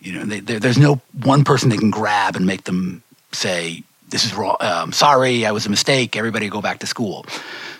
you know they, there's no one person they can grab and make them say this is wrong. Um, sorry, I was a mistake. Everybody go back to school.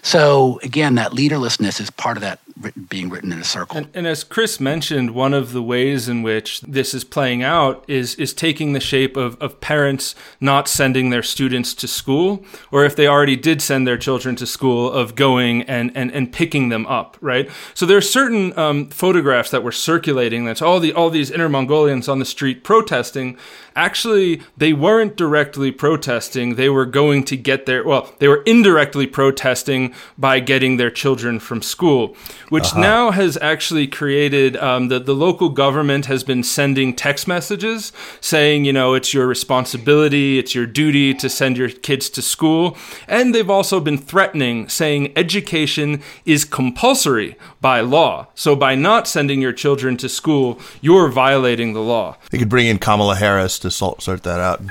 So again, that leaderlessness is part of that written, being written in a circle. And, and, as Chris mentioned, one of the ways in which this is playing out is is taking the shape of, of parents not sending their students to school, or if they already did send their children to school, of going and and, and picking them up. Right. So there are certain um, photographs that were circulating. That's all the all these Inner Mongolians on the street protesting. Actually, they weren't directly protesting. They were going to get their well, they were indirectly protesting by getting their children from school, which uh-huh. now has actually created um, the, the local government has been sending text messages saying, you know, it's your responsibility, it's your duty to send your kids to school. And they've also been threatening, saying education is compulsory by law. So by not sending your children to school, you're violating the law. They could bring in Kamala Harris to sort that out.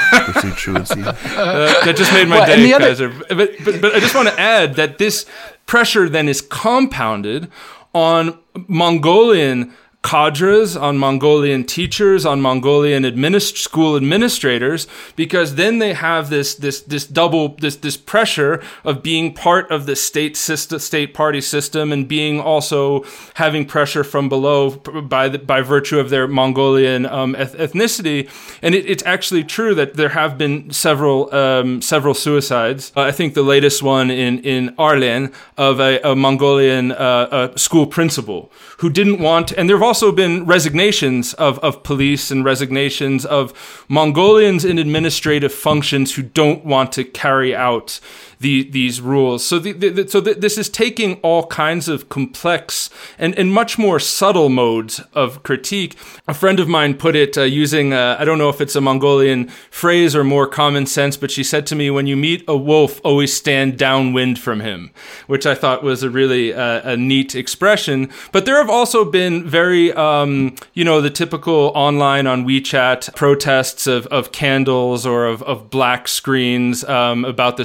pursue truancy. Uh, that just made my well, day, other- Kaiser. But, but, but I just want to add that this pressure then is compounded on Mongolian cadres, on Mongolian teachers, on Mongolian administ- school administrators, because then they have this this this double this this pressure of being part of the state system, state party system, and being also having pressure from below by the, by virtue of their Mongolian um, eth- ethnicity. And it, it's actually true that there have been several um, several suicides. Uh, I think the latest one in in Arlen of a, a Mongolian uh, school principal who didn't want, and there have also been resignations of, of police and resignations of Mongolians in administrative functions who don't want to carry out the, these rules. So, the, the, so this is taking all kinds of complex and, and much more subtle modes of critique. A friend of mine put it uh, using, uh, I don't know if it's a Mongolian phrase or more common sense, but she said to me, when you meet a wolf, always stand downwind from him, which I thought was a really uh, a neat expression. But there have also been very, um, you know, the typical online on WeChat protests of, of candles or of, of black screens um, about the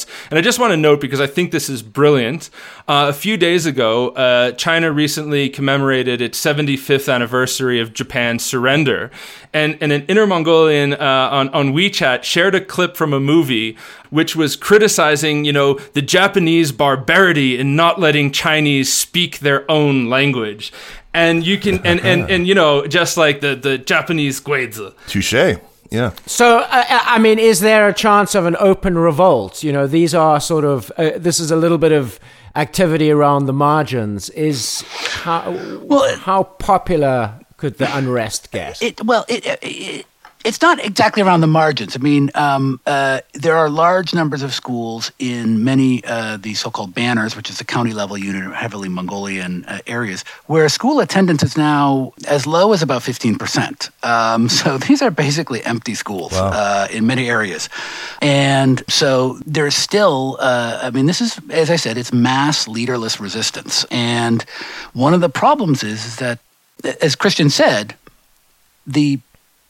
suicides. And I just want to note, because I think this is brilliant, uh, a few days ago, uh, China recently commemorated its 75th anniversary of Japan's surrender. And, and an Inner Mongolian uh, on, on WeChat shared a clip from a movie which was criticizing, you know, the Japanese barbarity in not letting Chinese speak their own language. And you can, and, and, and, you know, just like the, the Japanese guizi. Touche. Yeah. So, uh, I mean, is there a chance of an open revolt? You know, these are sort of, uh, this is a little bit of activity around the margins. Is how, well, how popular could the unrest get? It, well, it, it, it's not exactly around the margins. I mean, um, uh, there are large numbers of schools in many uh, the so-called banners, which is the county level unit, heavily Mongolian uh, areas, where school attendance is now as low as about fifteen percent. Um, so these are basically empty schools wow. Uh, in many areas, and so there's still. Uh, I mean, this is, as I said, it's mass leaderless resistance, and one of the problems is, is that, as Christian said, the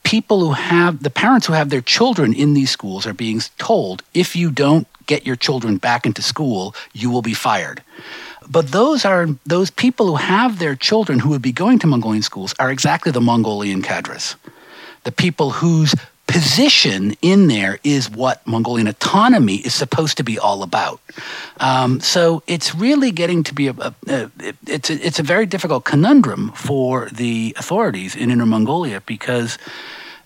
people who have the parents who have their children in these schools are being told if you don't get your children back into school, you will be fired. But those are those people who have their children who would be going to Mongolian schools are exactly the Mongolian cadres. The people whose position in there is what Mongolian autonomy is supposed to be all about. Um, so it's really getting to be a, a, a, it's a, it's a very difficult conundrum for the authorities in Inner Mongolia because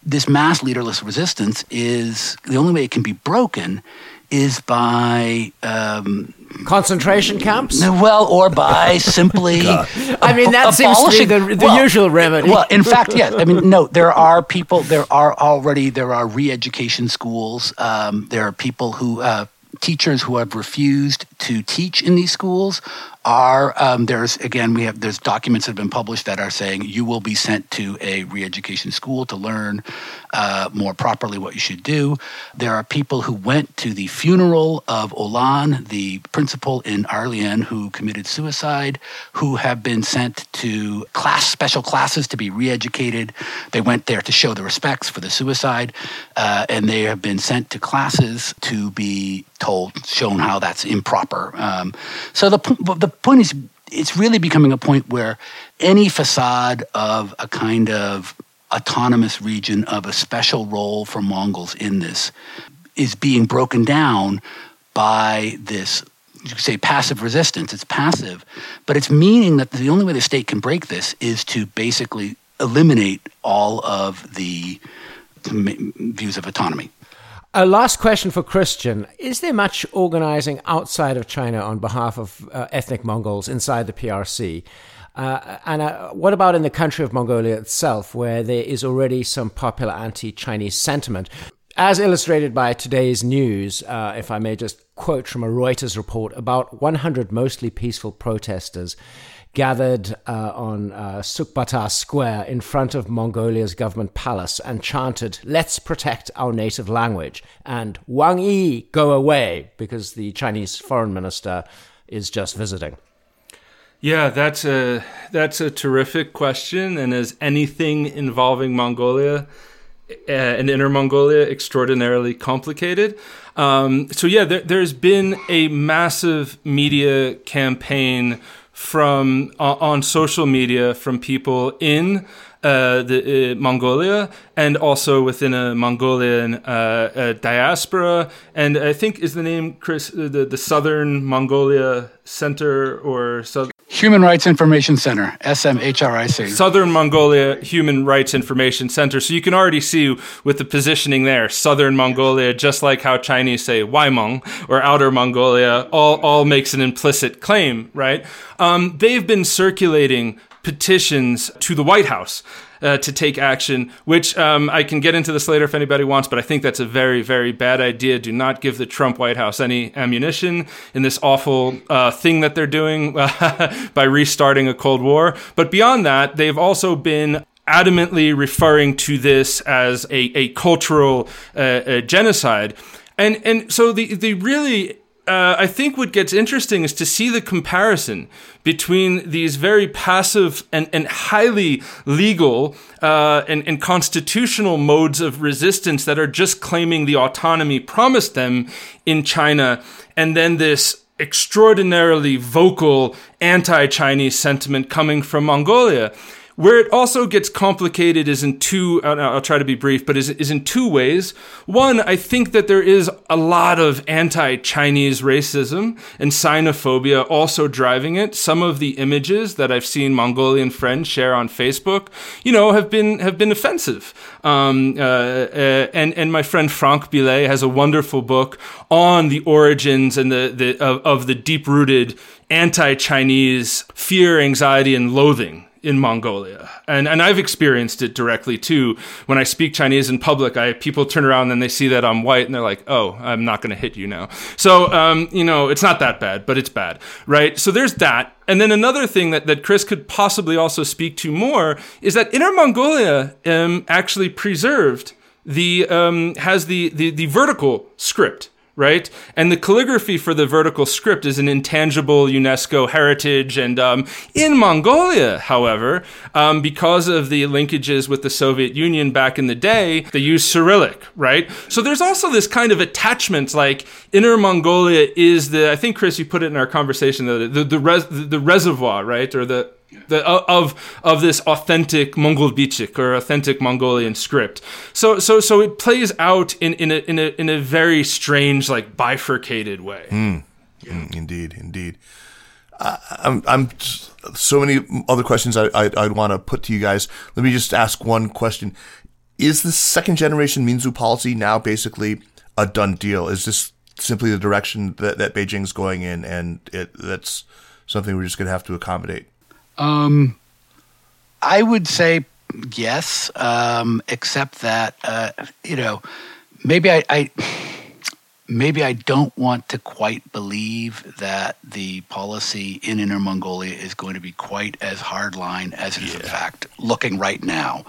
this mass leaderless resistance is the only way it can be broken is by um, concentration camps. Well, or by simply. I mean, that seems to be the, the well, usual remedy. Well, in fact, yes. I mean, no. There are people. There are already there are re-education schools. Um, there are people who. Uh, teachers who have refused to teach in these schools are um, there's again we have there's documents that have been published that are saying you will be sent to a re-education school to learn uh, more properly what you should do. There are people who went to the funeral of Olan, the principal in Arlian who committed suicide, who have been sent to class special classes to be re-educated. They went there to show the respects for the suicide, uh, and they have been sent to classes to be told, shown how that's improper. Um, so the the point is, it's really becoming a point where any facade of a kind of autonomous region of a special role for Mongols in this is being broken down by this you could say passive resistance. It's passive, but it's meaning that the only way the state can break this is to basically eliminate all of the views of autonomy. A last question for Christian. Is there much organizing outside of China on behalf of uh, ethnic Mongols inside the PRC? Uh, and uh, what about in the country of Mongolia itself, where there is already some popular anti Chinese sentiment? As illustrated by today's news, uh, if I may just quote from a Reuters report, about 100 mostly peaceful protesters gathered uh, on uh, Square in front of Mongolia's government palace and chanted, Let's protect our native language, and Wang Yi, go away, because the Chinese foreign minister is just visiting. Yeah, that's a that's a terrific question, and as anything involving Mongolia uh, and Inner Mongolia, extraordinarily complicated. Um, so yeah, there, has been a massive media campaign from uh, on social media from people in uh, the uh, Mongolia and also within a Mongolian uh, diaspora. And I think is the name Chris the the Southern Mongolia Center or South- Human Rights Information Center, SMHRIC. Southern Mongolia Human Rights Information Center. So you can already see with the positioning there, Southern Mongolia, just like how Chinese say Waimong or Outer Mongolia, all, all makes an implicit claim, right? Um, they've been circulating petitions to the White House uh, to take action, which um, I can get into this later if anybody wants, but I think that's a very, very bad idea. Do not give the Trump White House any ammunition in this awful uh, thing that they're doing by restarting a Cold War. But beyond that, they've also been adamantly referring to this as a, a cultural uh, genocide. And, and so the, the really uh, I think what gets interesting is to see the comparison between these very passive and, and highly legal uh, and, and constitutional modes of resistance that are just claiming the autonomy promised them in China, and then this extraordinarily vocal anti Chinese sentiment coming from Mongolia. Where it also gets complicated is in two, I'll try to be brief, but is, is in two ways. One, I think that there is a lot of anti-Chinese racism and xenophobia also driving it. Some of the images that I've seen Mongolian friends share on Facebook, you know, have been, have been offensive. Um, uh, uh, and, and my friend Franck Billé has a wonderful book on the origins and the, the, of, of the deep-rooted anti-Chinese fear, anxiety, and loathing in Mongolia. And and I've experienced it directly too. When I speak Chinese in public, I people turn around and they see that I'm white and they're like, "Oh, I'm not going to hit you now." So, um, you know, it's not that bad, but it's bad, right? So there's that. And then another thing that, that Chris could possibly also speak to more is that Inner Mongolia um, actually preserved the um, has the, the the vertical script right? And the calligraphy for the vertical script is an intangible UNESCO heritage. And um, in Mongolia, however, um, because of the linkages with the Soviet Union back in the day, they use Cyrillic, right? So there's also this kind of attachment, like Inner Mongolia is the, I think, Chris, you put it in our conversation, the, the, the, res, the reservoir, right? Or the, the, of of this authentic Mongol Bichig or authentic Mongolian script. So so so it plays out in in a in a in a very strange like bifurcated way. Mm. Yeah. Mm, indeed, indeed. I'm I'm so many other questions I, I I'd want to put to you guys. Let me just ask one question: Is the second generation Minzu policy now basically a done deal? Is this simply the direction that, that Beijing's going in, and it that's something we're just going to have to accommodate? Um, I would say yes, um, except that uh, you know maybe I, I, maybe I don't want to quite believe that the policy in Inner Mongolia is going to be quite as hardline as it is in fact looking right now,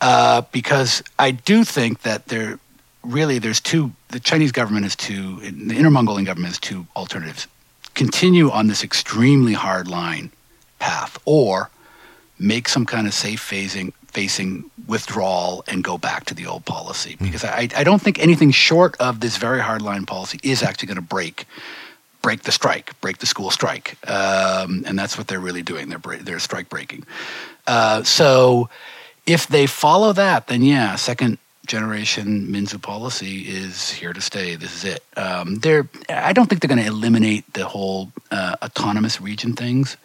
uh, because I do think that there really there's two. The Chinese government has two. The Inner Mongolian government has two alternatives. Continue on this extremely hard line path or make some kind of safe phasing facing withdrawal and go back to the old policy hmm. because I, I don't think anything short of this very hard line policy is actually going to break break the strike break the school strike um, and that's what they're really doing they're, they're strike breaking uh, so if they follow that then yeah second generation Minzu policy is here to stay. This is it. Um, they're, I don't think they're going to eliminate the whole uh, autonomous region things,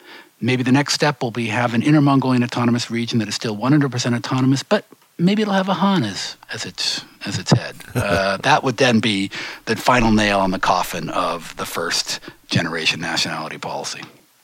maybe the next step will be have an inner Mongolian autonomous region that is still 100% autonomous, but maybe it'll have a Han as, as its as its head. Uh, that would then be the final nail on the coffin of the first generation nationality policy.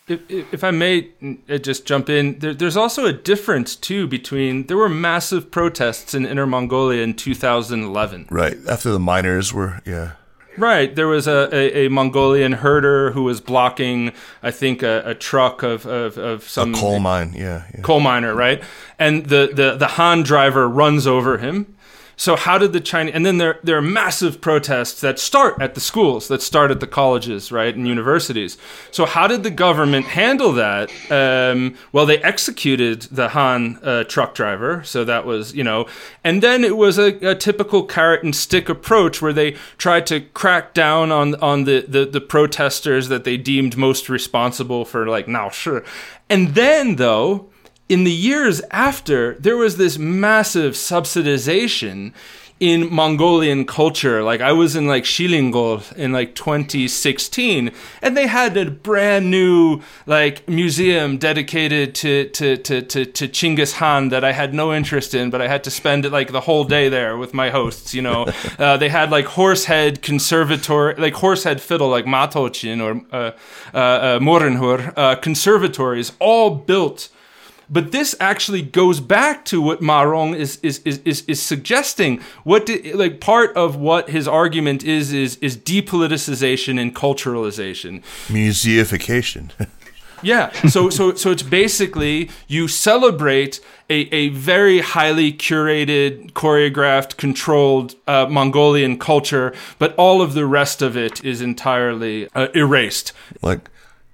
If, if I may uh, just jump in, there, there's also a difference too between there were massive protests in Inner Mongolia in 2011. Right after the miners were yeah Right. There was a, a, a, Mongolian herder who was blocking, I think, a, a truck of, of, of some a coal mine. Yeah, yeah, Coal miner, right? And the, the, the Han driver runs over him so how did the Chinese? And then there there are massive protests that start at the schools, that start at the colleges, right, and universities. So how did the government handle that? Um, well, they executed the Han uh, truck driver. So that was you know, and then it was a, a, typical carrot and stick approach where they tried to crack down on on the the, the protesters that they deemed most responsible for like now sure. And then though in the years after, there was this massive subsidization in Mongolian culture. Like I was in like Shilingol in like 2016 and they had a brand new like museum dedicated to to to to, to Chinggis Khan that I had no interest in, but I had to spend like the whole day there with my hosts, you know. uh, they had like horsehead conservatory like horsehead fiddle like Matouqin or uh, uh, uh, Morin khuur uh, conservatories all built But this actually goes back to what Ma Rong is is is is, is suggesting. What did, like part of what his argument is is is depoliticization and culturalization, museification. Yeah. So so so it's basically you celebrate a, a very highly curated, choreographed, controlled uh, Mongolian culture, but all of the rest of it is entirely uh, erased. Like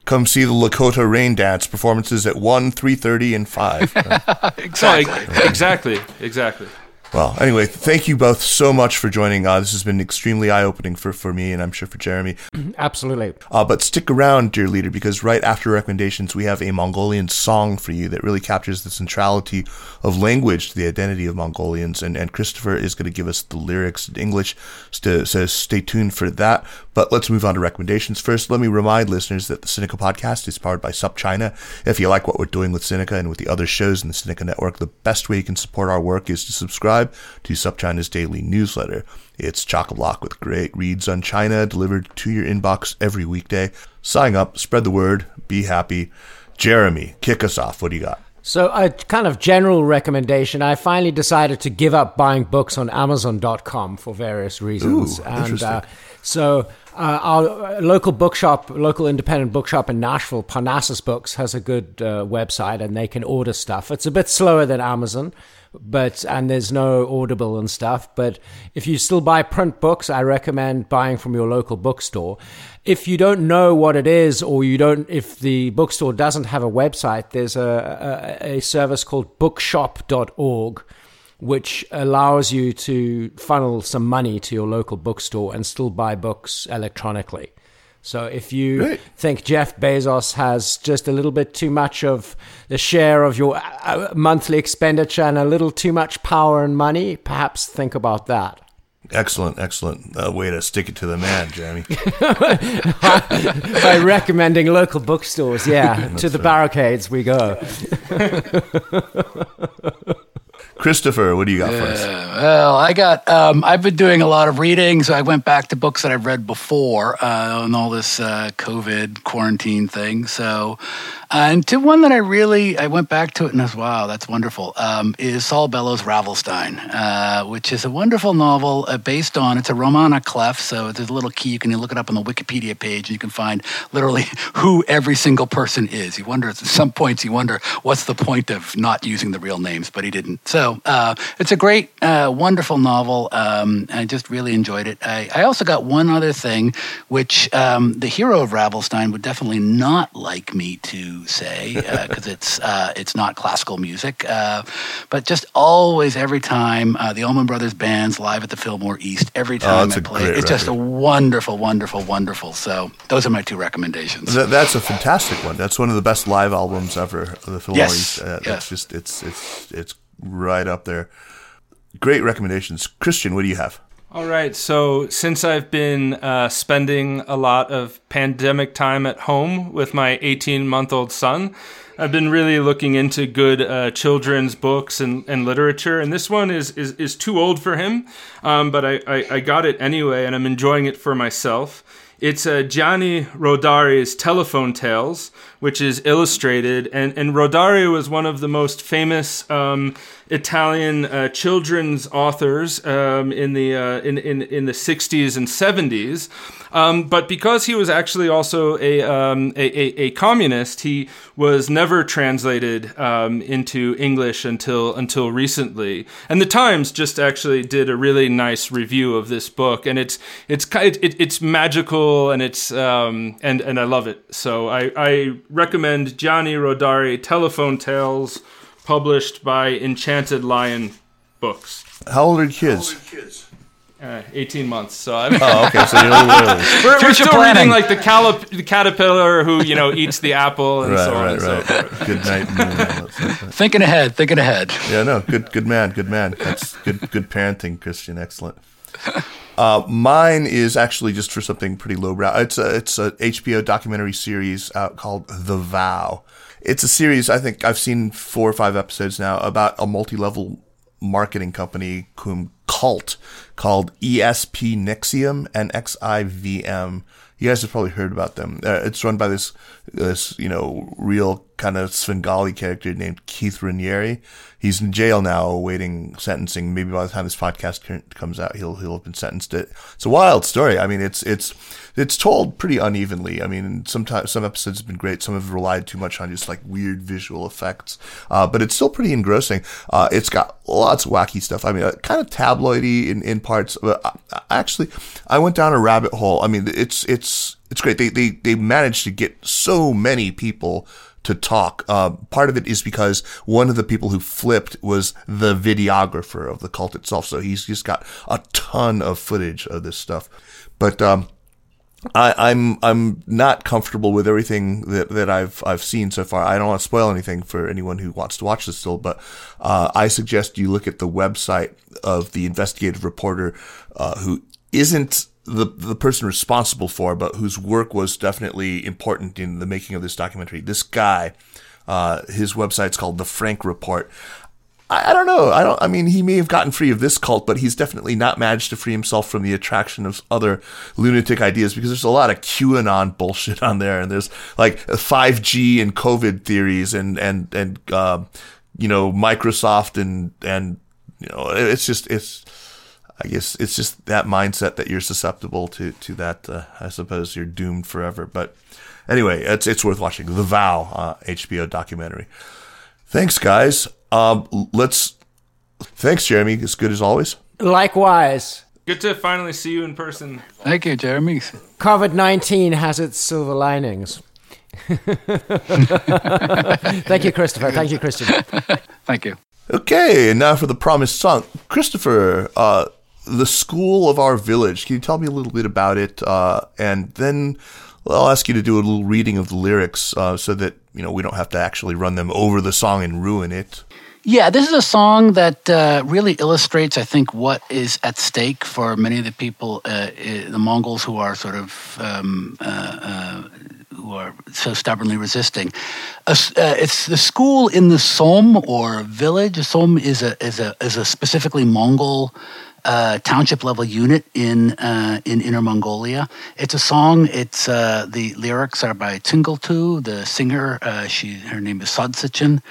come see the Lakota rain dance performances at 1, 3.30, and 5. exactly. exactly. Exactly. Well, anyway, thank you both so much for joining. Uh, this has been extremely eye opening for, for me and I'm sure for Jeremy. Absolutely. Uh, but stick around, dear leader, because right after recommendations, we have a Mongolian song for you that really captures the centrality of language to the identity of Mongolians. And, and Christopher is going to give us the lyrics in English, so, so stay tuned for that. But let's move on to recommendations. First, let me remind listeners that the Sinica podcast is powered by SupChina. If you like what we're doing with Sinica and with the other shows in the Sinica network, the best way you can support our work is to subscribe to SupChina's daily newsletter. It's chock a block with great reads on China delivered to your inbox every weekday. Sign up, spread the word, be happy. Jeremy, kick us off. What do you got? So, a kind of general recommendation. I finally decided to give up buying books on Amazon.com for various reasons. Ooh, and interesting. uh, so, uh, our local bookshop, local independent bookshop in Nashville, Parnassus Books, has a good uh, website and they can order stuff. It's a bit slower than Amazon, but and there's no Audible and stuff. But if you still buy print books, I recommend buying from your local bookstore. If you don't know what it is, or you don't, if the bookstore doesn't have a website, there's a, a, a service called bookshop.org which allows you to funnel some money to your local bookstore and still buy books electronically. So if you Great. think Jeff Bezos has just a little bit too much of the share of your uh, monthly expenditure and a little too much power and money, perhaps think about that. Excellent, excellent uh, way to stick it to the man, Jeremy. By recommending local bookstores, yeah, to the barricades we go. Christopher, what do you got for us? Well, I got. Um, I've been doing a lot of reading, so I went back to books that I've read before uh, on all this uh, COVID quarantine thing. So, uh, and to one that I really I went back to it and I was wow, that's wonderful. Um, is Saul Bellow's Ravelstein, uh, which is a wonderful novel uh, based on. It's a roman à clef, so there's a little key you can look it up on the Wikipedia page, and you can find literally who every single person is. You wonder at some points you wonder what's the point of not using the real names, but he didn't. So uh, it's a great, uh, wonderful novel. Um, I just really enjoyed it. I, I also got one other thing, which um, the hero of Ravelstein would definitely not like me to say because it's uh, it's not classical music, uh, but just always every time uh, the Allman Brothers bands live at the Fillmore East, every time it's I play, it's just a wonderful, wonderful, wonderful. So those are my two recommendations. Th- that's a fantastic one. That's one of the best live albums ever. The Fillmore Yes, East. Uh, yes. That's just it's it's it's right up there. Great recommendations, Christian. What do you have? All right. So, since I've been uh, spending a lot of pandemic time at home with my 18 month old son, I've been really looking into good uh, children's books and, and literature. And this one is, is, is too old for him, um, but I, I, I got it anyway, and I'm enjoying it for myself. It's uh, Gianni Rodari's Telephone Tales, which is illustrated. And, and Rodari was one of the most famous um, Italian uh, children's authors um, in, the, uh, in, in, in the 60s and 70s. Um, but because he was actually also a, um, a, a, communist, he was never translated um, into English until until recently. And the Times just actually did a really nice review of this book, and it's it's it, it, it's magical and it's um, and and I love it. So I, I recommend Gianni Rodari Telephone Tales, published by Enchanted Lion Books. How old are your kids? Uh, 18 months. So I'm, Oh, okay. So you're a little early. we're, we're still planning. reading like the, calip- the caterpillar who you know eats the apple and Right, so on right, and so right. forth. Good night. and all that. Thinking ahead, thinking ahead. Yeah, no, good, good man, good man. That's good, good parenting, Christian. Excellent. Uh, mine is actually just for something pretty lowbrow. It's a it's a HBO documentary series uh, called The Vow. It's a series I think I've seen four or five episodes now about a multi-level marketing company cum cult called ESP NXIVM and NXIVM. You guys have probably heard about them. Uh, it's run by this this you know real kind of Svengali character named Keith Raniere. He's in jail now, awaiting sentencing. Maybe by the time this podcast comes out, he'll he'll have been sentenced. It's a wild story. I mean, it's it's it's told pretty unevenly. I mean, sometimes some episodes have been great. Some have relied too much on just like weird visual effects, uh, but it's still pretty engrossing. Uh, it's got lots of wacky stuff. I mean, uh, kind of tabloidy in in parts. But uh, actually, I went down a rabbit hole. I mean, it's it's it's great. They they they managed to get so many people to talk. Uh, part of it is because one of the people who flipped was the videographer of the cult itself. So he's just got a ton of footage of this stuff. But, um, I, am I'm, I'm not comfortable with everything that, that I've I've seen so far. I don't want to spoil anything for anyone who wants to watch this still, but uh, I suggest you look at the website of the investigative reporter uh, who isn't the the person responsible for, but whose work was definitely important in the making of this documentary. This guy, uh, his website's called the Frank Report. I, I, don't know. I don't. I mean, he may have gotten free of this cult, but he's definitely not managed to free himself from the attraction of other lunatic ideas because there's a lot of QAnon bullshit on there, and there's like 5G and COVID theories, and and and uh, you know Microsoft and and you know it's just it's I guess it's just that mindset that you're susceptible to to that. Uh, I suppose you're doomed forever. But anyway, it's it's worth watching. The Vow uh, HBO documentary. Thanks, guys. Um, let's. Thanks, Jeremy. As good as always. Likewise. Good to finally see you in person. Thank you, Jeremy. COVID nineteen has its silver linings. Thank you, Christopher. Thank you, Christian. Thank you. Okay, and now for the promised song. Christopher, uh, the school of our village. Can you tell me a little bit about it? Uh, and then I'll ask you to do a little reading of the lyrics uh, so that you know we don't have to actually run them over the song and ruin it. Yeah, this is a song that uh, really illustrates, I think, what is at stake for many of the people, uh, the Mongols who are sort of um, uh, uh, who are so stubbornly resisting. it's the school in the Som or village. Som is a is a is a specifically Mongol uh, township level unit in uh, in Inner Mongolia. It's a song. It's uh, the lyrics are by Tsingaltu, the singer. Uh, she her name is Sodsichin.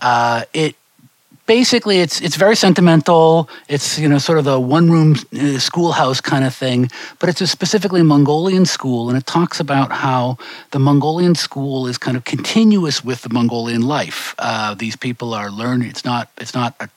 Uh, it basically it's it's very sentimental. It's you know sort of the one room uh, schoolhouse kind of thing, but it's a specifically Mongolian school, and it talks about how the Mongolian school is kind of continuous with the Mongolian life. Uh, these people are learning. It's not it's not a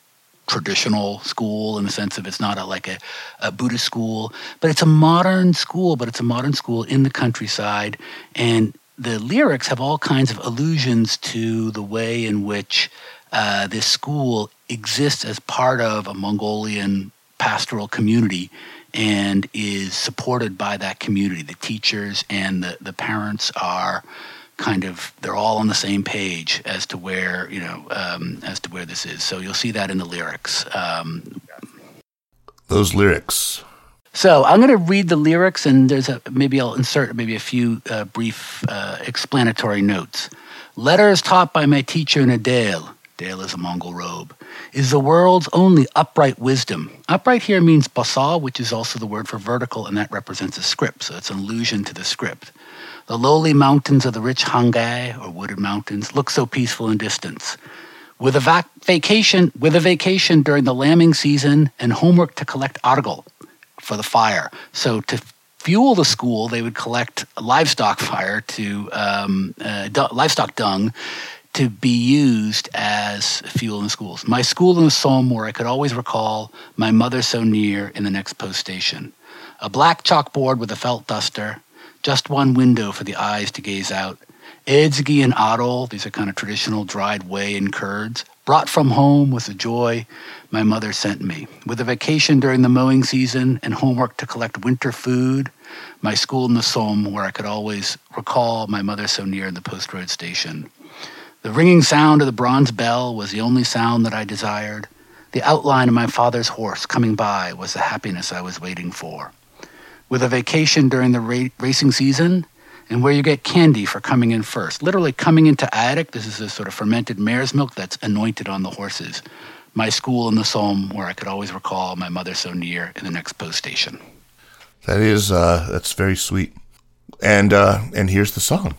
traditional school in the sense of it's not a, like a, a, Buddhist school, but it's a modern school, but it's a modern school in the countryside. And the lyrics have all kinds of allusions to the way in which uh, this school exists as part of a Mongolian pastoral community and is supported by that community. The teachers and the, the parents are kind of they're all on the same page as to where you know um, as to where this is. So you'll see that in the lyrics. Um, Those lyrics. So I'm going to read the lyrics, and there's a maybe I'll insert maybe a few uh, brief uh, explanatory notes. Letters taught by my teacher in a Dale. Dale is a Mongol robe. Is the world's only upright wisdom. Upright here means basa, which is also the word for vertical, and that represents a script. So it's an allusion to the script. The lowly mountains of the rich Hangai, or wooded mountains, look so peaceful in distance. With a vac- vacation, with a vacation during the lambing season and homework to collect argol for the fire. So to fuel the school, they would collect livestock fire to um, uh, du- livestock dung to be used as fuel in the schools. My school in the Som, where I could always recall my mother so near in the next post station. A black chalkboard with a felt duster, just one window for the eyes to gaze out. Edzgi and Adol, these are kind of traditional dried whey and curds, brought from home with the joy my mother sent me. With a vacation during the mowing season and homework to collect winter food, my school in the Som, where I could always recall my mother so near in the post road station. The ringing sound of the bronze bell was the only sound that I desired. The outline of my father's horse coming by was the happiness I was waiting for with a vacation during the ra- racing season and where you get candy for coming in first. Literally coming into Adik, this is a sort of fermented mare's milk that's anointed on the horses. My school in the Som, where I could always recall my mother so near in the next post station. That is, uh, that's very sweet. And, uh, and here's the song.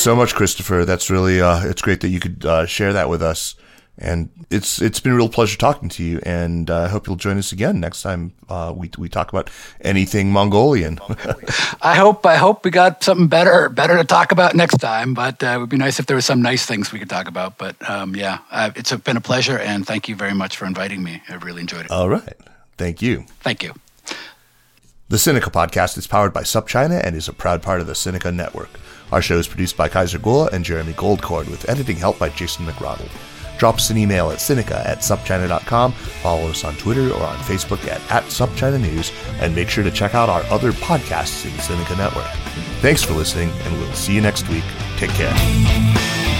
Thanks so much, Christopher. That's really uh, it's great that you could uh, share that with us, and it's it's been a real pleasure talking to you. And uh, I hope you'll join us again next time uh, we we talk about anything Mongolian. I hope I hope we got something better better to talk about next time. But uh, it would be nice if there was some nice things we could talk about. But um, yeah, it's been a pleasure, and thank you very much for inviting me. I really enjoyed it. All right, thank you. Thank you. The Sinica podcast is powered by SupChina and is a proud part of the Sinica network. Our show is produced by Kaiser Kuo and Jeremy Goldkorn with editing help by Jason McRonald. Drop us an email at Sinica at supchina.com, follow us on Twitter or on Facebook at, at SupChina News, and make sure to check out our other podcasts in the Sinica Network. Thanks for listening, and we'll see you next week. Take care.